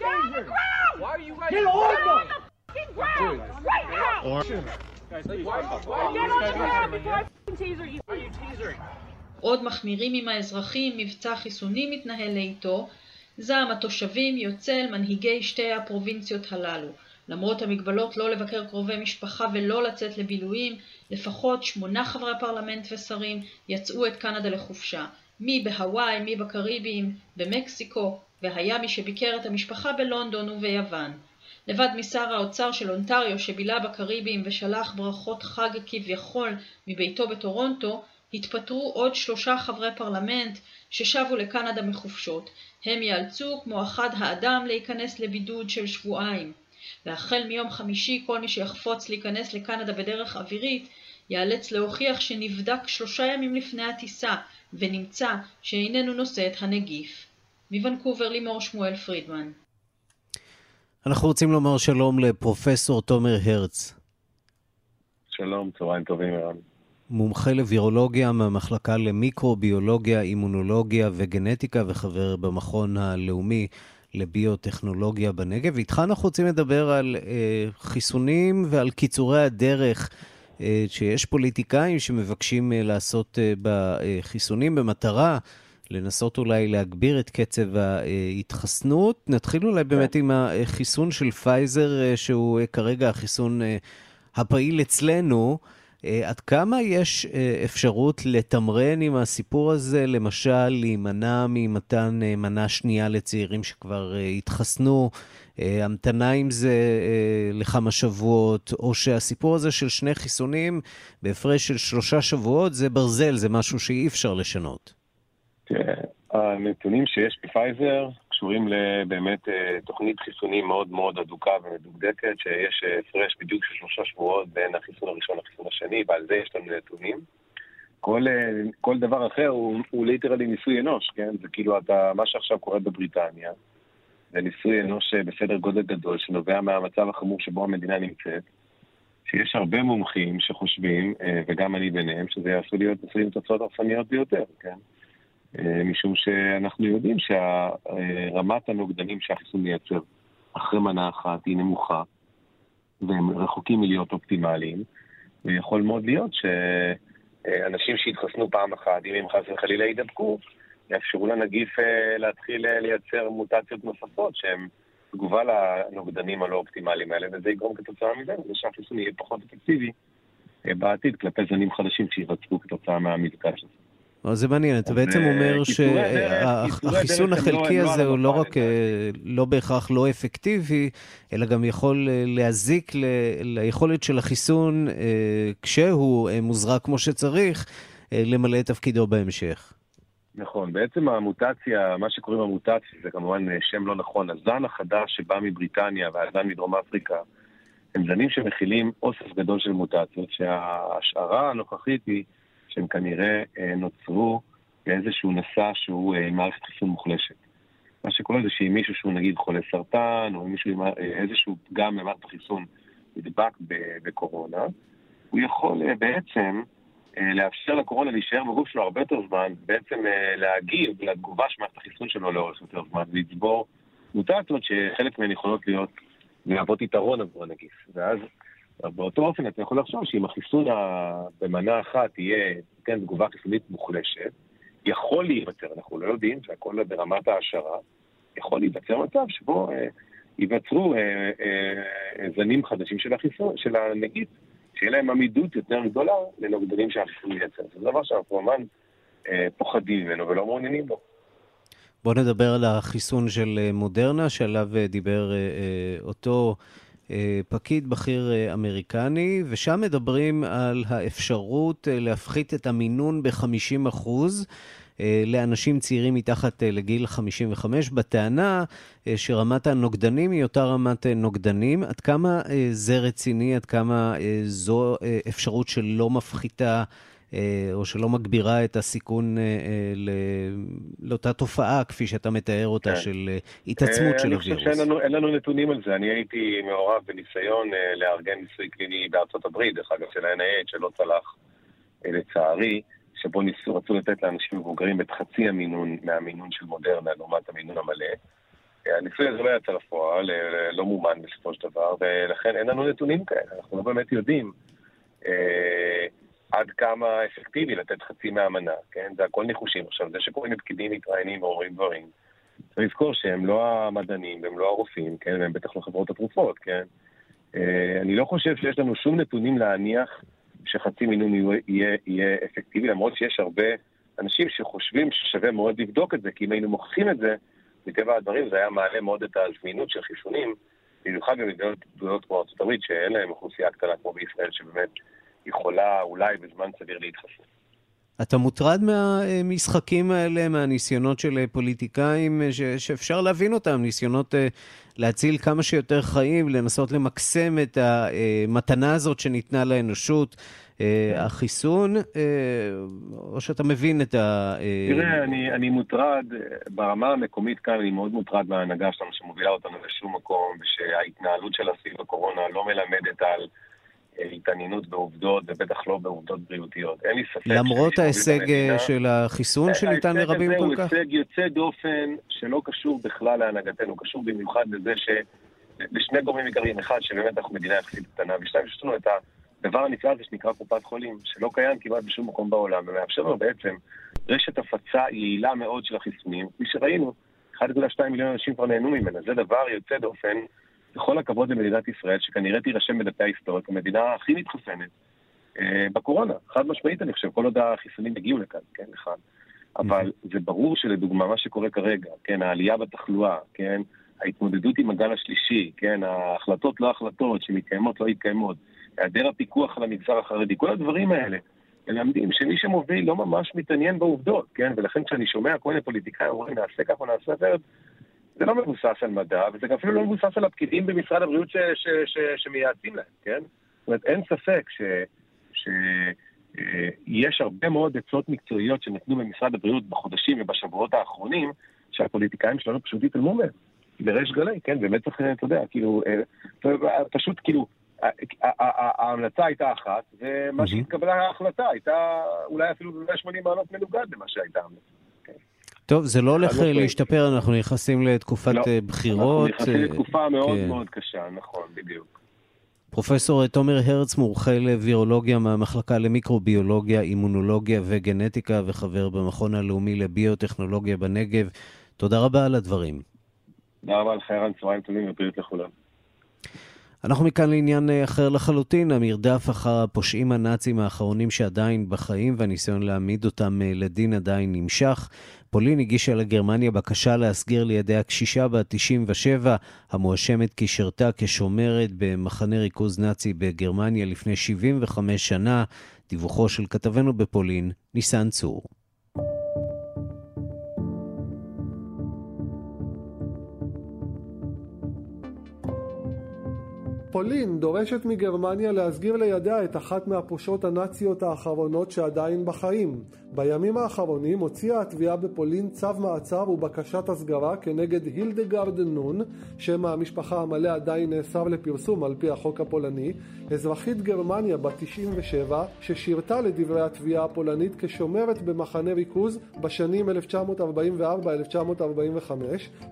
עוד מחמירים עם האזרחים, מבצע חיסוני מתנהל לאיתו, זעם התושבים יוצא אל מנהיגי שתי הפרובינציות הללו. למרות המגבלות לא לבקר קרובי משפחה ולא לצאת לבילויים, לפחות שמונה חברי פרלמנט ושרים יצאו את קנדה לחופשה. מי בהוואי, מי בקריביים, במקסיקו, והיה מי שביקר את המשפחה בלונדון וביוון. לבד משר האוצר של אונטריו שבילה בקריביים ושלח ברכות חג כביכול מביתו בטורונטו, התפטרו עוד שלושה חברי פרלמנט ששבו לקנדה מחופשות. הם ייאלצו, כמו אחד האדם, להיכנס לבידוד של שבועיים. והחל מיום חמישי כל מי שיחפוץ להיכנס לקנדה בדרך אווירית ייאלץ להוכיח שנבדק שלושה ימים לפני הטיסה ונמצא שאיננו נושא את הנגיף. מוונקובר לימור שמואל פרידמן אנחנו רוצים לומר שלום לפרופסור תומר הרץ. שלום, צהריים טובים, ערן. מומחה לווירולוגיה מהמחלקה למיקרוביולוגיה, אימונולוגיה וגנטיקה וחבר במכון הלאומי לביוטכנולוגיה בנגב. איתך אנחנו רוצים לדבר על אה, חיסונים ועל קיצורי הדרך אה, שיש פוליטיקאים שמבקשים אה, לעשות אה, בחיסונים במטרה לנסות אולי להגביר את קצב ההתחסנות. נתחיל אולי באמת עם החיסון של פייזר, שהוא כרגע החיסון הפעיל אצלנו. עד כמה יש אפשרות לתמרן עם הסיפור הזה, למשל להימנע ממתן מנה שנייה לצעירים שכבר התחסנו, המתנה עם זה לכמה שבועות, או שהסיפור הזה של שני חיסונים בהפרש של שלושה שבועות זה ברזל, זה משהו שאי אפשר לשנות? הנתונים שיש בפייזר קשורים לבאמת אה, תוכנית חיסונים מאוד מאוד אדוקה ומדוקדקת, שיש אה, הפרש בדיוק של שלושה שבועות בין החיסון הראשון לחיסון השני, ועל זה יש לנו נתונים. כל, אה, כל דבר אחר הוא, הוא literally ניסוי אנוש, כן? זה כאילו אתה, מה שעכשיו קורה בבריטניה, זה ניסוי אנוש בסדר גודל גדול, שנובע מהמצב החמור שבו המדינה נמצאת, שיש הרבה מומחים שחושבים, וגם אני ביניהם, שזה יעשו להיות ניסויים תוצאות הרסניות ביותר, כן? אה, משום שאנחנו יודעים שרמת הנוגדנים שהחיסון מייצר אחרי מנה אחת היא נמוכה, והם רחוקים מלהיות אופטימליים, ויכול מאוד להיות שאנשים שהתחסנו פעם אחת, אם הם חס וחלילה יידבקו, יאפשרו לנגיף אה, להתחיל אה, לייצר מוטציות נוספות שהן תגובה לנוגדנים הלא אופטימליים האלה, וזה יגרום כתוצאה מזה, זה שהחיסון יהיה פחות אפקטיבי בעתיד כלפי זנים חדשים שייווצרו כתוצאה מהמפגש הזה. זה מעניין, אתה בעצם אומר שהחיסון החלקי הזה הוא לא רק לא בהכרח לא אפקטיבי, אלא גם יכול להזיק ליכולת של החיסון, כשהוא מוזרק כמו שצריך, למלא את תפקידו בהמשך. נכון, בעצם המוטציה, מה שקוראים המוטציה, זה כמובן שם לא נכון. הזן החדש שבא מבריטניה והזן מדרום אפריקה, הם זנים שמכילים אוסף גדול של מוטציות, שההשערה הנוכחית היא שהם כנראה אה, נוצרו באיזשהו נשא שהוא אה, מערכת חיסון מוחלשת. מה שקורה זה שאם מישהו שהוא נגיד חולה סרטן, או מישהו עם אה, איזשהו פגם במערכת החיסון נדבק בקורונה, הוא יכול בעצם לאפשר לקורונה להישאר בגוף שלו הרבה יותר זמן, בעצם להגיב לתגובה של מערכת החיסון שלו לאורך יותר זמן, לצבור מוטציות שחלק מהן יכולות להיות, להוות יתרון עבור הנגיף. ואז באותו אופן אתה יכול לחשוב שאם החיסון במנה אחת תהיה, כן, תגובה חיסונית מוחלשת, יכול להיווצר, אנחנו לא יודעים, זה הכל ברמת ההשערה, יכול להיווצר מצב שבו אה, ייווצרו אה, אה, זנים חדשים של החיסון, של הנגיף, שיהיה להם עמידות יותר גדולה לנוגדנים שהחיסון מייצר. זה דבר שאנחנו כמובן אה, פוחדים ממנו ולא מעוניינים בו. בואו נדבר על החיסון של אה, מודרנה, שעליו אה, דיבר אה, אותו אה, פקיד בכיר אה, אמריקני, ושם מדברים על האפשרות אה, להפחית את המינון ב-50% לאנשים צעירים מתחת לגיל 55, בטענה שרמת הנוגדנים היא אותה רמת נוגדנים. עד כמה זה רציני, עד כמה זו אפשרות שלא מפחיתה אה, או שלא מגבירה את הסיכון אה, אה, לאותה תופעה, כפי שאתה מתאר אותה, כן. של התעצמות של הווירוס. אני חושב שאין לנו נתונים על זה. אני הייתי מעורב בניסיון לארגן ניסוי קליני בארצות הברית, דרך אגב, של ה-NIH, שלא צלח, לצערי, שבו ניסו, רצו לתת לאנשים מבוגרים את חצי המינון מהמינון של מודרנה לעומת המינון המלא. הניסוי הזה לא יצא לפועל, לא מומן בסופו של דבר, ולכן אין לנו נתונים כאלה, אנחנו לא באמת יודעים. עד כמה אפקטיבי לתת חצי מהמנה, כן? זה הכל ניחושים. עכשיו, זה שקוראים לפקידים מתראיינים ואומרים דברים, צריך לזכור שהם לא המדענים והם לא הרופאים, כן? והם בטח לא חברות התרופות, כן? אה, אני לא חושב שיש לנו שום נתונים להניח שחצי מינון יהיה, יהיה אפקטיבי, למרות שיש הרבה אנשים שחושבים ששווה מאוד לבדוק את זה, כי אם היינו מוכיחים את זה, מטבע הדברים זה היה מעלה מאוד את הזמינות של חיסונים, במיוחד במדינות גדולות כמו ארצות הברית, שאין להם אוכלוסייה קטנה כמו בישראל, שבאמת יכולה אולי בזמן סביר להתחסן. אתה מוטרד מהמשחקים האלה, מהניסיונות של פוליטיקאים, ש- שאפשר להבין אותם, ניסיונות להציל כמה שיותר חיים, לנסות למקסם את המתנה הזאת שניתנה לאנושות, uh, החיסון, או שאתה מבין את ה... תראה, אני, אני מוטרד, ברמה המקומית כאן אני מאוד מוטרד מההנהגה שלנו שמובילה אותנו לשום מקום, ושההתנהלות שלה סביב הקורונה לא מלמדת על... התעניינות בעובדות, ובטח לא בעובדות בריאותיות. אין לי ספק... למרות ההישג אה, של החיסון אה, שניתן לרבים כל כך? ההישג הזה הוא הישג יוצא דופן שלא קשור בכלל להנהגתנו, קשור במיוחד לזה ש... לשני גורמים עיקריים, אחד, שבאמת אנחנו מדינה יחסית קטנה, ושתיים, שיש לנו את הדבר הנפלא הזה שנקרא קופת חולים, שלא קיים כמעט בשום מקום בעולם, ומאפשר לנו בעצם רשת הפצה יעילה מאוד של החיסונים, כפי שראינו, 1.2 מיליון אנשים כבר נהנו ממנה, זה דבר יוצא דופן. בכל הכבוד למדינת ישראל, שכנראה תירשם בדפי ההיסטוריה כמדינה הכי מתחסנת אה, בקורונה. חד משמעית, אני חושב, כל עוד החיסונים הגיעו לכאן, כן, לכאן. אבל זה ברור שלדוגמה, מה שקורה כרגע, כן, העלייה בתחלואה, כן, ההתמודדות עם הגל השלישי, כן, ההחלטות לא החלטות שמתקיימות לא מתקיימות, היעדר הפיקוח על המגזר החרדי, כל הדברים האלה מלמדים שמי שמוביל לא ממש מתעניין בעובדות, כן, ולכן כשאני שומע כל מיני פוליטיקאים אומרים נעשה ככה או נעשה אחרת, זה לא מבוסס על מדע, וזה גם אפילו לא מבוסס על הפקידים במשרד הבריאות ש, ש, ש, שמייעצים להם, כן? זאת אומרת, אין ספק שיש אה, הרבה מאוד עצות מקצועיות שנתנו במשרד הבריאות בחודשים ובשבועות האחרונים, שהפוליטיקאים שלנו פשוט התעלמו מהם. בריש גלי, כן? באמת צריך, אתה יודע, כאילו, אה, פשוט כאילו, ההמלצה הייתה אחת, ומה שהתקבלה ההחלטה הייתה אולי אפילו ב-180 מעלות מנוגד למה שהייתה המלצה. טוב, זה לא הולך להשתפר, אנחנו נכנסים לתקופת לא, בחירות. אנחנו נכנסים לתקופה מאוד כן. מאוד קשה, נכון, בדיוק. פרופסור תומר הרץ, מורחה לווירולוגיה מהמחלקה למיקרוביולוגיה, אימונולוגיה וגנטיקה, וחבר במכון הלאומי לביוטכנולוגיה בנגב. תודה רבה על הדברים. תודה רבה לך, ערן, צהריים טובים ובריאות לכולם. אנחנו מכאן לעניין אה, אחר לחלוטין, המרדף אחר הפושעים הנאצים האחרונים שעדיין בחיים והניסיון להעמיד אותם אה, לדין עדיין נמשך. פולין הגישה לגרמניה בקשה להסגיר לידי הקשישה בת 97, המואשמת כי שירתה כשומרת במחנה ריכוז נאצי בגרמניה לפני 75 שנה. דיווחו של כתבנו בפולין, ניסן צור. פולין דורשת מגרמניה להסגיר לידיה את אחת מהפושעות הנאציות האחרונות שעדיין בחיים. בימים האחרונים הוציאה התביעה בפולין צו מעצר ובקשת הסגרה כנגד הילדגרד נון, שם המשפחה המלא עדיין נאסר לפרסום על פי החוק הפולני, אזרחית גרמניה בת 97 ששירתה לדברי התביעה הפולנית כשומרת במחנה ריכוז בשנים 1944-1945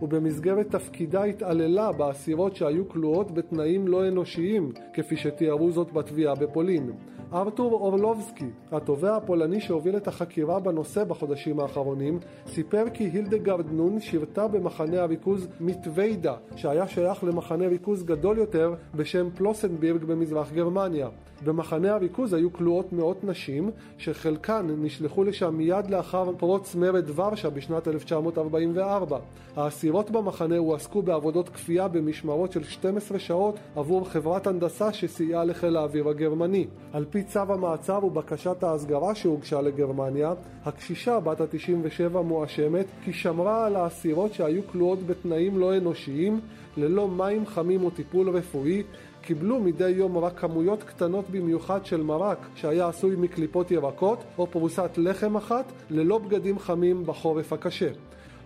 ובמסגרת תפקידה התעללה באסירות שהיו כלואות בתנאים לא אנושיים כפי שתיארו זאת בתביעה בפולין. ארתור אורלובסקי, התובע הפולני שהוביל את החקירה בנושא בחודשים האחרונים, סיפר כי הילדגרד נון שירתה במחנה הריכוז מיטווידה, שהיה שייך למחנה ריכוז גדול יותר בשם פלוסנבירג במזרח גרמניה. במחנה הריכוז היו כלואות מאות נשים, שחלקן נשלחו לשם מיד לאחר פרוץ מרד ורשה בשנת 1944. האסירות במחנה הועסקו בעבודות כפייה במשמרות של 12 שעות עבור חברת הנדסה שסייעה לחיל האוויר הגרמני. על פי צו המעצר ובקשת ההסגרה שהוגשה לגרמניה, הקשישה בת ה-97 מואשמת כי שמרה על האסירות שהיו כלואות בתנאים לא אנושיים, ללא מים חמים או טיפול רפואי, קיבלו מדי יום רק כמויות קטנות במיוחד של מרק שהיה עשוי מקליפות ירקות או פרוסת לחם אחת ללא בגדים חמים בחורף הקשה.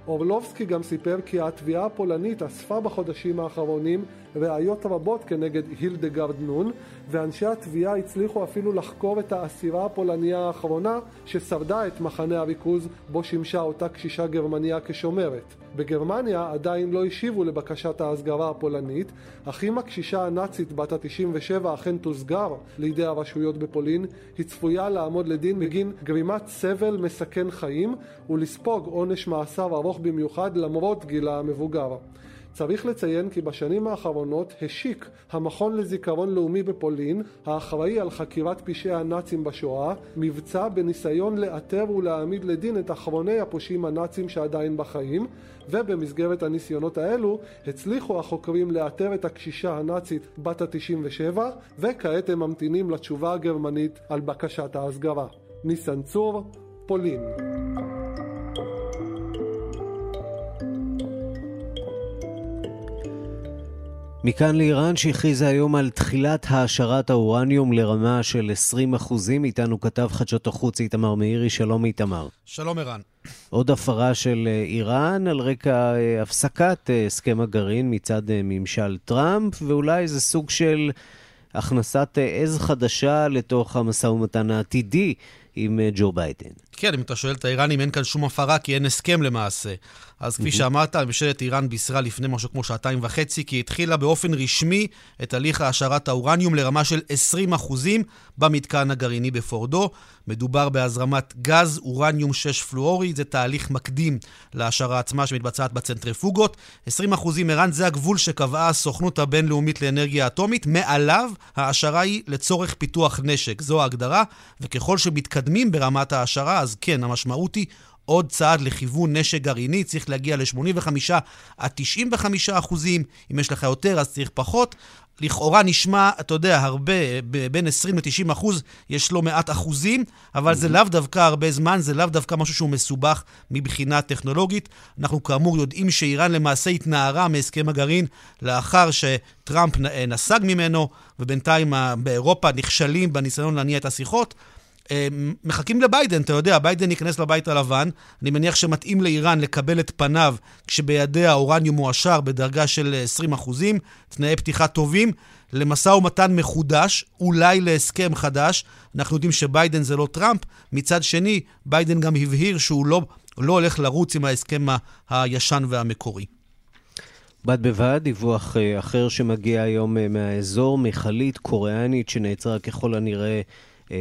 אורלובסקי גם סיפר כי התביעה הפולנית אספה בחודשים האחרונים ראיות רבות כנגד הילדגרד נון, ואנשי התביעה הצליחו אפילו לחקור את האסירה הפולניה האחרונה ששרדה את מחנה הריכוז בו שימשה אותה קשישה גרמניה כשומרת. בגרמניה עדיין לא השיבו לבקשת ההסגרה הפולנית, אך אם הקשישה הנאצית בת ה-97 אכן תוסגר לידי הרשויות בפולין, היא צפויה לעמוד לדין בגין גרימת סבל מסכן חיים ולספוג עונש מאסר ארוך במיוחד למרות גילה המבוגר. צריך לציין כי בשנים האחרונות השיק המכון לזיכרון לאומי בפולין, האחראי על חקירת פשעי הנאצים בשואה, מבצע בניסיון לאתר ולהעמיד לדין את אחרוני הפושעים הנאצים שעדיין בחיים, ובמסגרת הניסיונות האלו הצליחו החוקרים לאתר את הקשישה הנאצית בת ה-97, וכעת הם ממתינים לתשובה הגרמנית על בקשת ההסגרה. ניסן צור, פולין. מכאן לאיראן שהכריזה היום על תחילת העשרת האורניום לרמה של 20%. איתנו כתב חדשות החוץ איתמר מאירי, שלום איתמר. שלום ערן. עוד הפרה של אה, איראן על רקע אה, הפסקת אה, הסכם הגרעין מצד ממשל טראמפ, ואולי איזה סוג של הכנסת עז חדשה לתוך המשא ומתן העתידי עם ג'ו ביידן. כן, אם אתה שואל את האיראנים, אין כאן שום הפרה, כי אין הסכם למעשה. אז כפי שאמרת, ממשלת איראן בישרה לפני משהו כמו שעתיים וחצי, כי התחילה באופן רשמי את הליך העשרת האורניום לרמה של 20% במתקן הגרעיני בפורדו. מדובר בהזרמת גז אורניום 6 פלואורי, זה תהליך מקדים להעשרה עצמה שמתבצעת בצנטריפוגות. 20% ערן זה הגבול שקבעה הסוכנות הבינלאומית לאנרגיה אטומית, מעליו העשרה היא לצורך פיתוח נשק, זו ההגדרה, וככל שמתקדמים ברמת ההעשרה, אז כן, המשמעות היא עוד צעד לכיוון נשק גרעיני, צריך להגיע ל-85 עד 95 אחוזים, אם יש לך יותר אז צריך פחות. לכאורה נשמע, אתה יודע, הרבה, בין 20 ל-90 אחוז, יש לא מעט אחוזים, אבל זה לאו דווקא הרבה זמן, זה לאו דווקא משהו שהוא מסובך מבחינה טכנולוגית. אנחנו כאמור יודעים שאיראן למעשה התנערה מהסכם הגרעין לאחר שטראמפ נסג ממנו, ובינתיים באירופה נכשלים בניסיון להניע את השיחות. אה, מחכים לביידן, אתה יודע, ביידן ייכנס לבית הלבן, אני מניח שמתאים לאיראן לקבל את פניו כשבידיה אורניום מועשר בדרגה של 20 אחוזים, תנאי פתיחה טובים, למשא ומתן מחודש, אולי להסכם חדש. אנחנו יודעים שביידן זה לא טראמפ. מצד שני, ביידן גם הבהיר שהוא לא, לא הולך לרוץ עם ההסכם הישן והמקורי. בד בבד, דיווח אה, אחר שמגיע היום אה, מהאזור, מכלית קוריאנית שנעצרה ככל הנראה אה,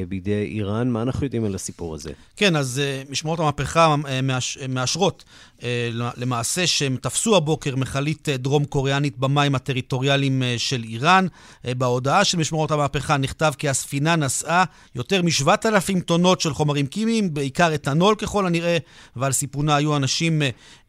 בידי איראן. מה אנחנו יודעים על הסיפור הזה? כן, אז uh, משמרות המהפכה uh, מאש, מאשרות אה, למעשה שהם תפסו הבוקר מכלית אה, דרום קוריאנית במים הטריטוריאליים אה, של איראן. בהודעה של משמרות המהפכה נכתב כי הספינה נשאה יותר מ-7,000 טונות של חומרים כימיים, בעיקר אתנול ככל הנראה, ועל סיפונה היו אנשים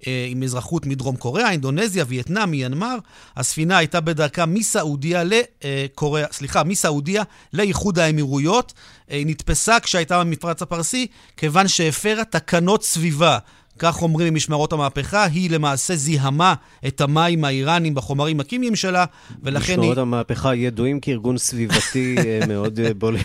עם אזרחות מדרום קוריאה, אינדונזיה, וייטנאם, מיינמר. הספינה הייתה בדרכה מסעודיה לקוריאה, סליחה, מסעודיה לאיחוד האמירויות. היא נתפסה כשהייתה במפרץ הפרסי, כיוון שהפרה תקנות סביבה. כך אומרים ממשמרות המהפכה, היא למעשה זיהמה את המים האיראנים בחומרים הכימיים שלה, ולכן היא... משמרות המהפכה ידועים כארגון סביבתי אה, מאוד אה, בולט.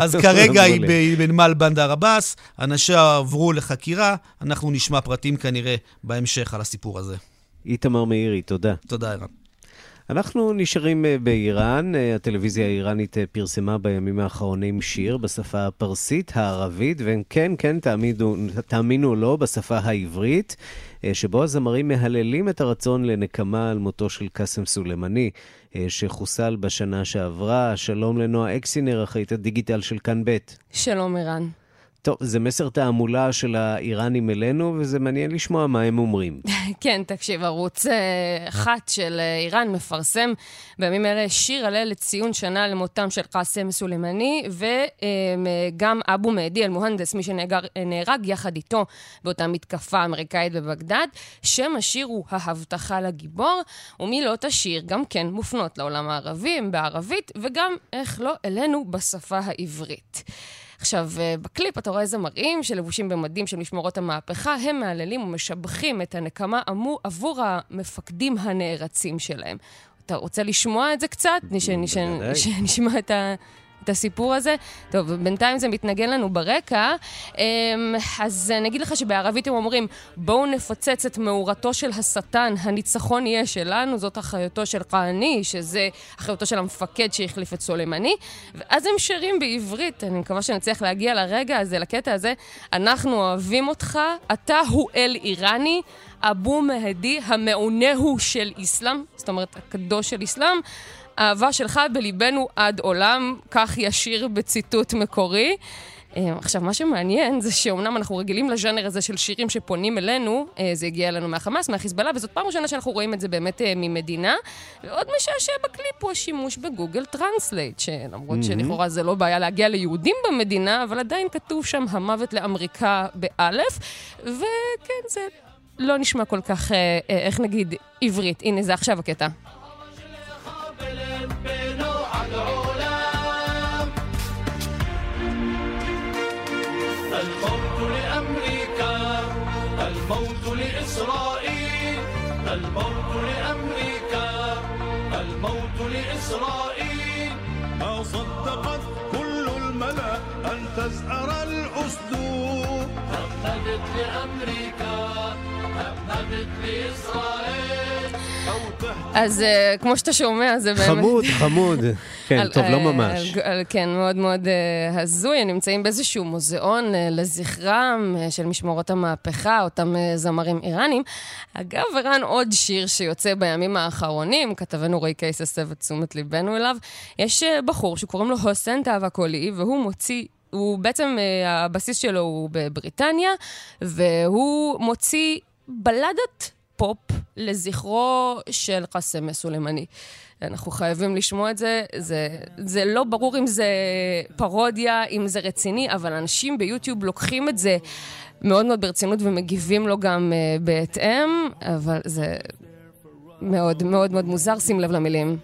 אז כרגע היא בנמל בנדר עבאס, אנשיה עברו לחקירה, אנחנו נשמע פרטים כנראה בהמשך על הסיפור הזה. איתמר מאירי, תודה. תודה, ערן. אנחנו נשארים אה, באיראן. אה, הטלוויזיה האיראנית אה, פרסמה בימים האחרונים שיר בשפה הפרסית, הערבית, וכן, כן, תאמינו, תאמינו לו, בשפה העברית, שבו הזמרים מהללים את הרצון לנקמה על מותו של קאסם סולימני, שחוסל בשנה שעברה. שלום לנועה אקסינר, אחראית הדיגיטל של כאן ב'. שלום, ערן. טוב, זה מסר תעמולה של האיראנים אלינו, וזה מעניין לשמוע מה הם אומרים. כן, תקשיב, ערוץ אה, אחת של אה, איראן מפרסם בימים אלה שיר הלל לציון שנה למותם של קאסם סולימני, וגם אבו מהדי אל-מוהנדס, מי שנהרג יחד איתו באותה מתקפה אמריקאית בבגדד. שם השיר הוא ההבטחה לגיבור, ומילות השיר גם כן מופנות לעולם הערבי, הם בערבית, וגם, איך לא, אלינו בשפה העברית. עכשיו, אה, בקליפ אתה רואה זמרים שלבושים במדים של משמרות המהפכה, הם מהללים ומשבחים את הנקמה עבור המפקדים הנערצים שלהם. אתה רוצה לשמוע את זה קצת? שנשמע את ה... את הסיפור הזה. טוב, בינתיים זה מתנגן לנו ברקע. אמ, אז אני אגיד לך שבערבית הם אומרים, בואו נפוצץ את מאורתו של השטן, הניצחון יהיה שלנו, זאת אחריותו של קעני, שזה אחריותו של המפקד שהחליף את סולימני. ואז הם שרים בעברית, אני מקווה שנצליח להגיע לרגע הזה, לקטע הזה, אנחנו אוהבים אותך, אתה הוא אל איראני. אבו מהדי המעונה הוא של איסלאם, זאת אומרת, הקדוש של איסלאם. האהבה שלך בליבנו עד עולם, כך ישיר בציטוט מקורי. אה, עכשיו, מה שמעניין זה שאומנם אנחנו רגילים לז'אנר הזה של שירים שפונים אלינו, אה, זה הגיע אלינו מהחמאס, מהחיזבאללה, וזאת פעם ראשונה שאנחנו רואים את זה באמת אה, ממדינה. ועוד משעשע בקליפ הוא השימוש ב Google Translate, שלמרות mm-hmm. שלכאורה זה לא בעיה להגיע ליהודים במדינה, אבל עדיין כתוב שם המוות לאמריקה באלף, וכן, זה לא נשמע כל כך, איך נגיד, עברית. הנה, זה עכשיו הקטע. إسرائيل الموت لأمريكا الموت لإسرائيل. ما صدقت كل الملأ أن تزأر الأسدود همدت لأمريكا همدت لإسرائيل. אז uh, כמו שאתה שומע, זה באמת... חמוד, חמוד. כן, על, טוב, uh, לא ממש. על, על, כן, מאוד מאוד uh, הזוי. הם נמצאים באיזשהו מוזיאון uh, לזכרם uh, של משמרות המהפכה, אותם uh, זמרים איראנים. אגב, ערן עוד שיר שיוצא בימים האחרונים, כתבנו רועי קייס הסב את תשומת ליבנו אליו. יש uh, בחור שקוראים לו הוסן תאווקולי, והוא מוציא הוא בעצם, הבסיס שלו הוא בבריטניה, והוא מוציא בלדת פופ לזכרו של קאסם סולימני. אנחנו חייבים לשמוע את זה. זה. זה לא ברור אם זה פרודיה, אם זה רציני, אבל אנשים ביוטיוב לוקחים את זה מאוד מאוד ברצינות ומגיבים לו גם uh, בהתאם, אבל זה מאוד מאוד מאוד מוזר, שים לב למילים.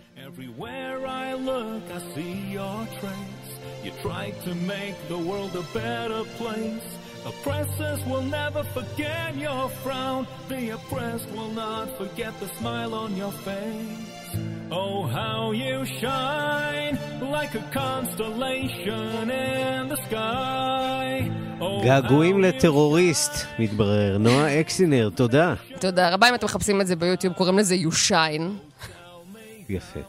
to make the world a better place. Oppressors will never forget your frown. The oppressed will not forget the smile on your face. Oh, how you shine like a constellation in the sky. געגועים לטרוריסט, מתברר. נועה אקסינר, תודה. תודה רבה. אם אתם מחפשים את זה ביוטיוב, קוראים לזה יושיין. יפה.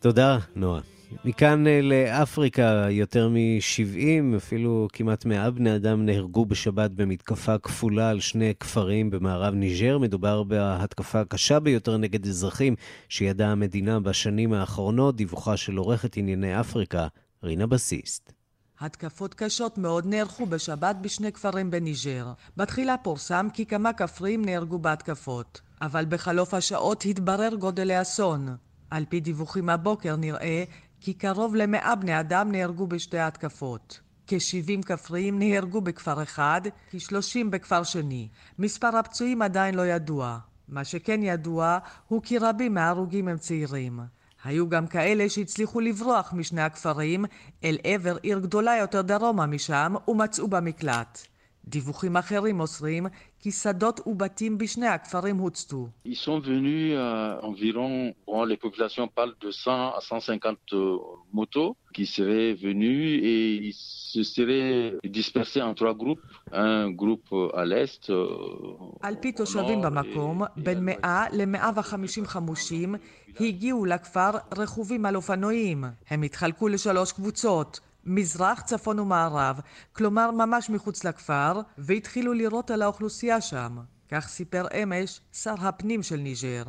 תודה, נועה. מכאן אה, לאפריקה, יותר מ-70, אפילו כמעט 100 בני אדם נהרגו בשבת במתקפה כפולה על שני כפרים במערב ניג'ר. מדובר בהתקפה הקשה ביותר נגד אזרחים שידעה המדינה בשנים האחרונות, דיווחה של עורכת ענייני אפריקה, רינה בסיסט. התקפות קשות מאוד נערכו בשבת בשני כפרים בניג'ר. בתחילה פורסם כי כמה כפרים נהרגו בהתקפות, אבל בחלוף השעות התברר גודל האסון. על פי דיווחים הבוקר נראה כי קרוב למאה בני אדם נהרגו בשתי ההתקפות. כ-70 כפריים נהרגו בכפר אחד, כ-30 בכפר שני. מספר הפצועים עדיין לא ידוע. מה שכן ידוע הוא כי רבים מההרוגים הם צעירים. היו גם כאלה שהצליחו לברוח משני הכפרים אל עבר עיר גדולה יותר דרומה משם ומצאו במקלט. דיווחים אחרים מוסרים כי שדות ובתים בשני הכפרים הוצתו. Ils sont venus euh, environ, bon, les populations parlent de 100 à 150 motos qui seraient venus et ils se seraient dispersés en trois groupes, un groupe à l'est. על פי תושבים במקום, בין 100 ל-150 חמושים הגיעו לכפר רכובים על אופנועים. הם התחלקו לשלוש קבוצות. מזרח, צפון ומערב, כלומר ממש מחוץ לכפר, והתחילו לירות על האוכלוסייה שם. כך סיפר אמש שר הפנים של ניג'ר.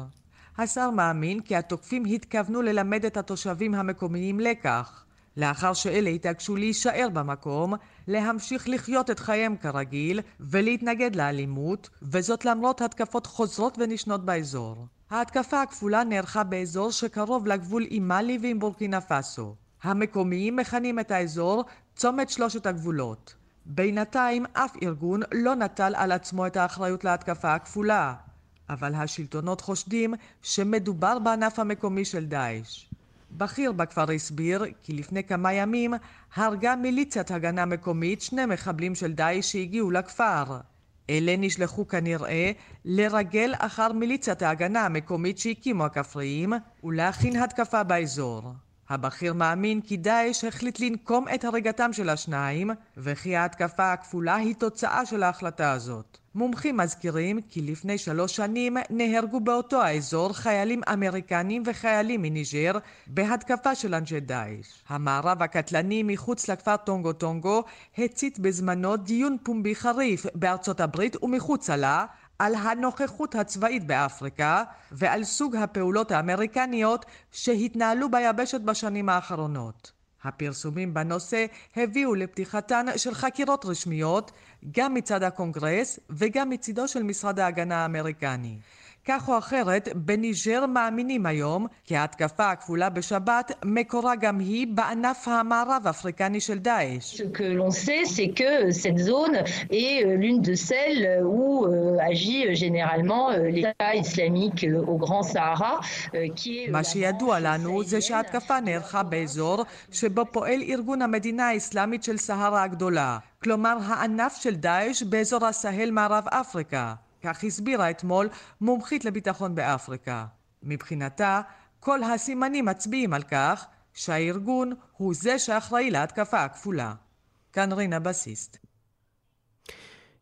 השר מאמין כי התוקפים התכוונו ללמד את התושבים המקומיים לקח. לאחר שאלה התעקשו להישאר במקום, להמשיך לחיות את חייהם כרגיל ולהתנגד לאלימות, וזאת למרות התקפות חוזרות ונשנות באזור. ההתקפה הכפולה נערכה באזור שקרוב לגבול עם מאלי ועם בורקינה פאסו. המקומיים מכנים את האזור צומת שלושת הגבולות. בינתיים אף ארגון לא נטל על עצמו את האחריות להתקפה הכפולה, אבל השלטונות חושדים שמדובר בענף המקומי של דאעש. בכיר בכפר הסביר כי לפני כמה ימים הרגה מיליציית הגנה מקומית שני מחבלים של דאעש שהגיעו לכפר. אלה נשלחו כנראה לרגל אחר מיליציית ההגנה המקומית שהקימו הכפריים ולהכין התקפה באזור. הבכיר מאמין כי דאעש החליט לנקום את הריגתם של השניים, וכי ההתקפה הכפולה היא תוצאה של ההחלטה הזאת. מומחים מזכירים כי לפני שלוש שנים נהרגו באותו האזור חיילים אמריקנים וחיילים מניג'ר בהתקפה של אנשי דאעש. המערב הקטלני מחוץ לכפר טונגו טונגו הצית בזמנו דיון פומבי חריף בארצות הברית ומחוצה לה על הנוכחות הצבאית באפריקה ועל סוג הפעולות האמריקניות שהתנהלו ביבשת בשנים האחרונות. הפרסומים בנושא הביאו לפתיחתן של חקירות רשמיות גם מצד הקונגרס וגם מצידו של משרד ההגנה האמריקני. כך או אחרת, בניג'ר מאמינים היום כי ההתקפה הכפולה בשבת מקורה גם היא בענף המערב אפריקני של דאעש. מה שידוע לנו זה שההתקפה נערכה באזור שבו פועל ארגון המדינה האסלאמית של סהרה הגדולה, כלומר הענף של דאעש באזור הסהל מערב אפריקה. כך הסבירה אתמול מומחית לביטחון באפריקה. מבחינתה, כל הסימנים מצביעים על כך שהארגון הוא זה שאחראי להתקפה הכפולה. כאן רינה בסיסט.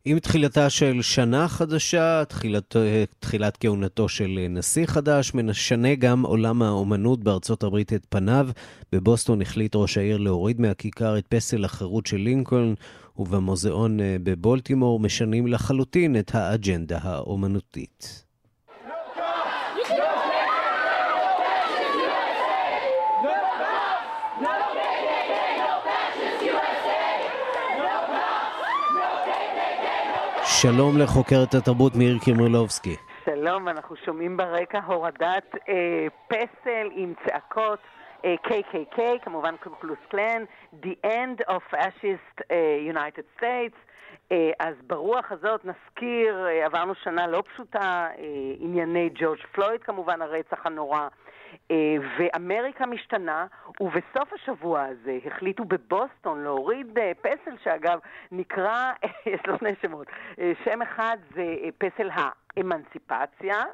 עם תחילתה של שנה חדשה, תחילת, תחילת כהונתו של נשיא חדש, משנה גם עולם האומנות בארצות הברית את פניו. בבוסטון החליט ראש העיר להוריד מהכיכר את פסל החירות של לינקולן, ובמוזיאון בבולטימור משנים לחלוטין את האג'נדה האומנותית. שלום לחוקרת התרבות מאיר קימרלובסקי. שלום, אנחנו שומעים ברקע הורדת אה, פסל עם צעקות. אה, KKK, כמובן קלוקלוס קלן, The End of Fascist uh, United States. Uh, אז ברוח הזאת נזכיר, עברנו שנה לא פשוטה, ענייני ג'ורג' פלויד כמובן, הרצח הנורא. Uh, ואמריקה משתנה, ובסוף השבוע הזה החליטו בבוסטון להוריד uh, פסל שאגב נקרא, יש לו שני שמות, uh, שם אחד זה פסל האמנציפציה,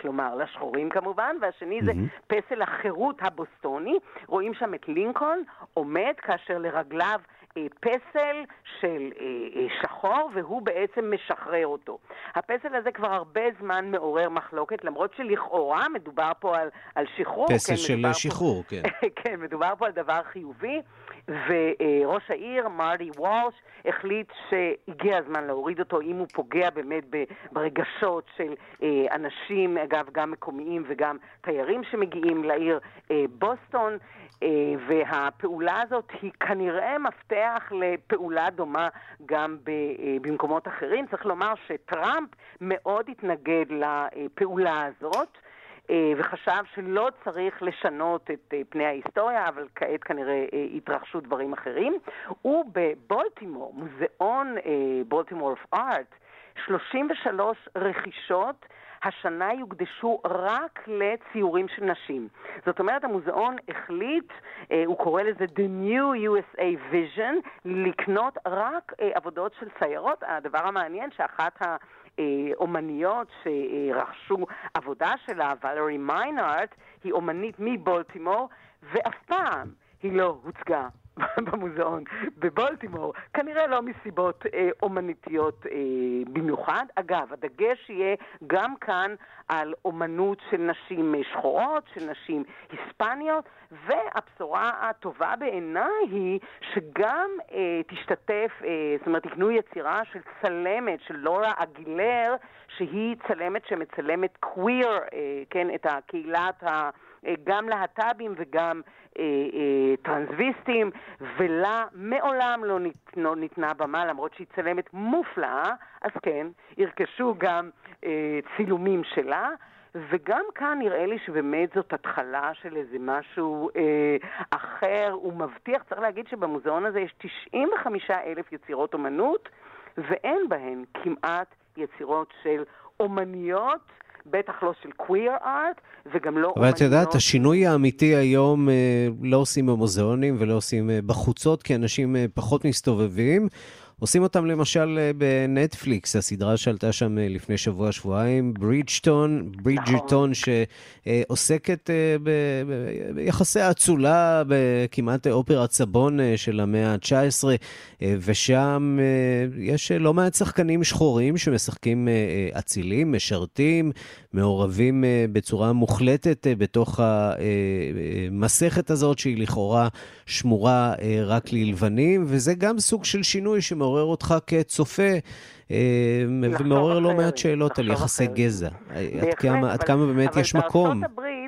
כלומר לשחורים כמובן, והשני זה mm-hmm. פסל החירות הבוסטוני. רואים שם את לינקולן עומד כאשר לרגליו אה, פסל של אה, אה, שחור, והוא בעצם משחרר אותו. הפסל הזה כבר הרבה זמן מעורר מחלוקת, למרות שלכאורה מדובר פה על, על שחרור. פסל כן, של שחרור, פה, כן. כן, מדובר פה על דבר חיובי. וראש העיר, מרטי וולש, החליט שהגיע הזמן להוריד אותו אם הוא פוגע באמת ברגשות של אנשים, אגב, גם מקומיים וגם תיירים שמגיעים לעיר בוסטון. והפעולה הזאת היא כנראה מפתח לפעולה דומה גם במקומות אחרים. צריך לומר שטראמפ מאוד התנגד לפעולה הזאת. אה, וחשב שלא צריך לשנות את אה, פני ההיסטוריה, אבל כעת כנראה אה, התרחשו דברים אחרים. ובבולטימור, מוזיאון בולטימור אוף ארט, 33 רכישות השנה יוקדשו רק לציורים של נשים. זאת אומרת, המוזיאון החליט, הוא קורא לזה The New USA Vision, לקנות רק עבודות של ציירות. הדבר המעניין שאחת ה... אה, אומניות שרכשו עבודה שלה, ולרי מיינארט, היא אומנית מבולטימור, ואף פעם היא לא הוצגה במוזיאון בבולטימור, כנראה לא מסיבות אה, אומנותיות אה, במיוחד. אגב, הדגש יהיה גם כאן על אומנות של נשים שחורות, של נשים היספניות, והבשורה הטובה בעיניי היא שגם אה, תשתתף, אה, זאת אומרת, יקנו יצירה של צלמת, של לורה אגילר, שהיא צלמת שמצלמת קוויר, אה, כן, את הקהילת ה... אה, גם להט"בים וגם אה, אה, טרנסוויסטים, ולה מעולם לא, לא ניתנה במה, למרות שהיא צלמת מופלאה, אז כן, ירכשו גם צילומים שלה. וגם כאן נראה לי שבאמת זאת התחלה של איזה משהו אה, אחר ומבטיח. צריך להגיד שבמוזיאון הזה יש 95 אלף יצירות אומנות, ואין בהן כמעט יצירות של אומניות. בטח לא של קוויר ארט, וגם לא... אבל את יודעת, השינוי האמיתי היום אה, לא עושים במוזיאונים ולא עושים אה, בחוצות, כי אנשים אה, פחות מסתובבים. עושים אותם למשל אה, בנטפליקס, הסדרה שעלתה שם אה, לפני שבוע-שבועיים, ברידג'טון, ברידג'טון, שעוסקת אה, ביחסי האצולה, בכמעט אופרת סבון של המאה ה-19, ושם יש לא מעט שחקנים שחורים שמשחקים אצילים, משרתים, מעורבים בצורה מוחלטת בתוך המסכת הזאת, שהיא לכאורה שמורה רק ללבנים, וזה גם סוג של שינוי שמעורב... מעורר אותך כצופה, אה, ומעורר לא מעט שאלות על יחסי גזע. עד כמה, עד כמה באמת יש מקום.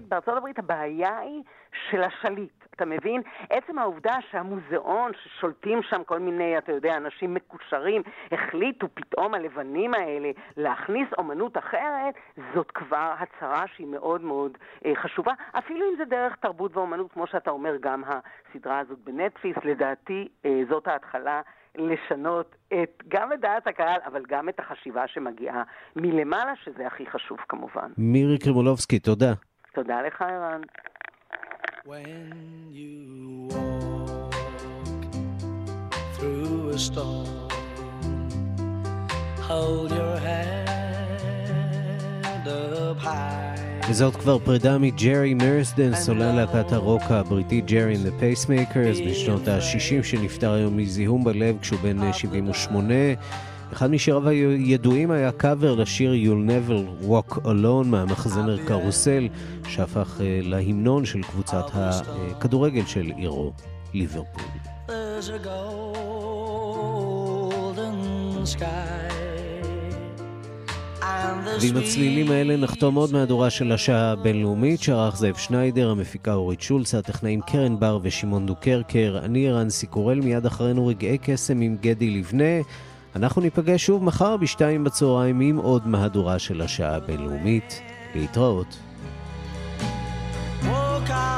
בארצות הברית הבעיה היא של השליט. אתה מבין? עצם העובדה שהמוזיאון, ששולטים שם כל מיני, אתה יודע, אנשים מקושרים, החליטו פתאום הלבנים האלה להכניס אומנות אחרת, זאת כבר הצהרה שהיא מאוד מאוד אה, חשובה. אפילו אם זה דרך תרבות ואומנות, כמו שאתה אומר, גם הסדרה הזאת בנטפליס, לדעתי אה, זאת ההתחלה לשנות את, גם את דעת הקהל, אבל גם את החשיבה שמגיעה מלמעלה, שזה הכי חשוב כמובן. מירי קרימולובסקי, תודה. תודה לך, ערן. hold your head up high וזאת כבר פרידה מג'רי מרסדן, סולן להקת הרוק הבריטי ג'רי and the Pacemakers בשנות ה-60 שנפטר היום מזיהום בלב כשהוא בן 78. אחד משיריו הידועים היה קאבר לשיר You'll Never Walk Alone מהמחזמר קרוסל, שהפך אה, להמנון של קבוצת הכדורגל של עירו, ליברפול. There's a golden sky ועם הצלילים האלה נחתום עוד מהדורה של השעה הבינלאומית, שערך זאב שניידר, המפיקה אורית שולץ, הטכנאים קרן בר ושמעון דוקרקר, אני ערן סיקורל, מיד אחרינו רגעי קסם עם גדי לבנה. אנחנו ניפגש שוב מחר בשתיים בצהריים עם עוד מהדורה של השעה הבינלאומית. להתראות. Oh, out.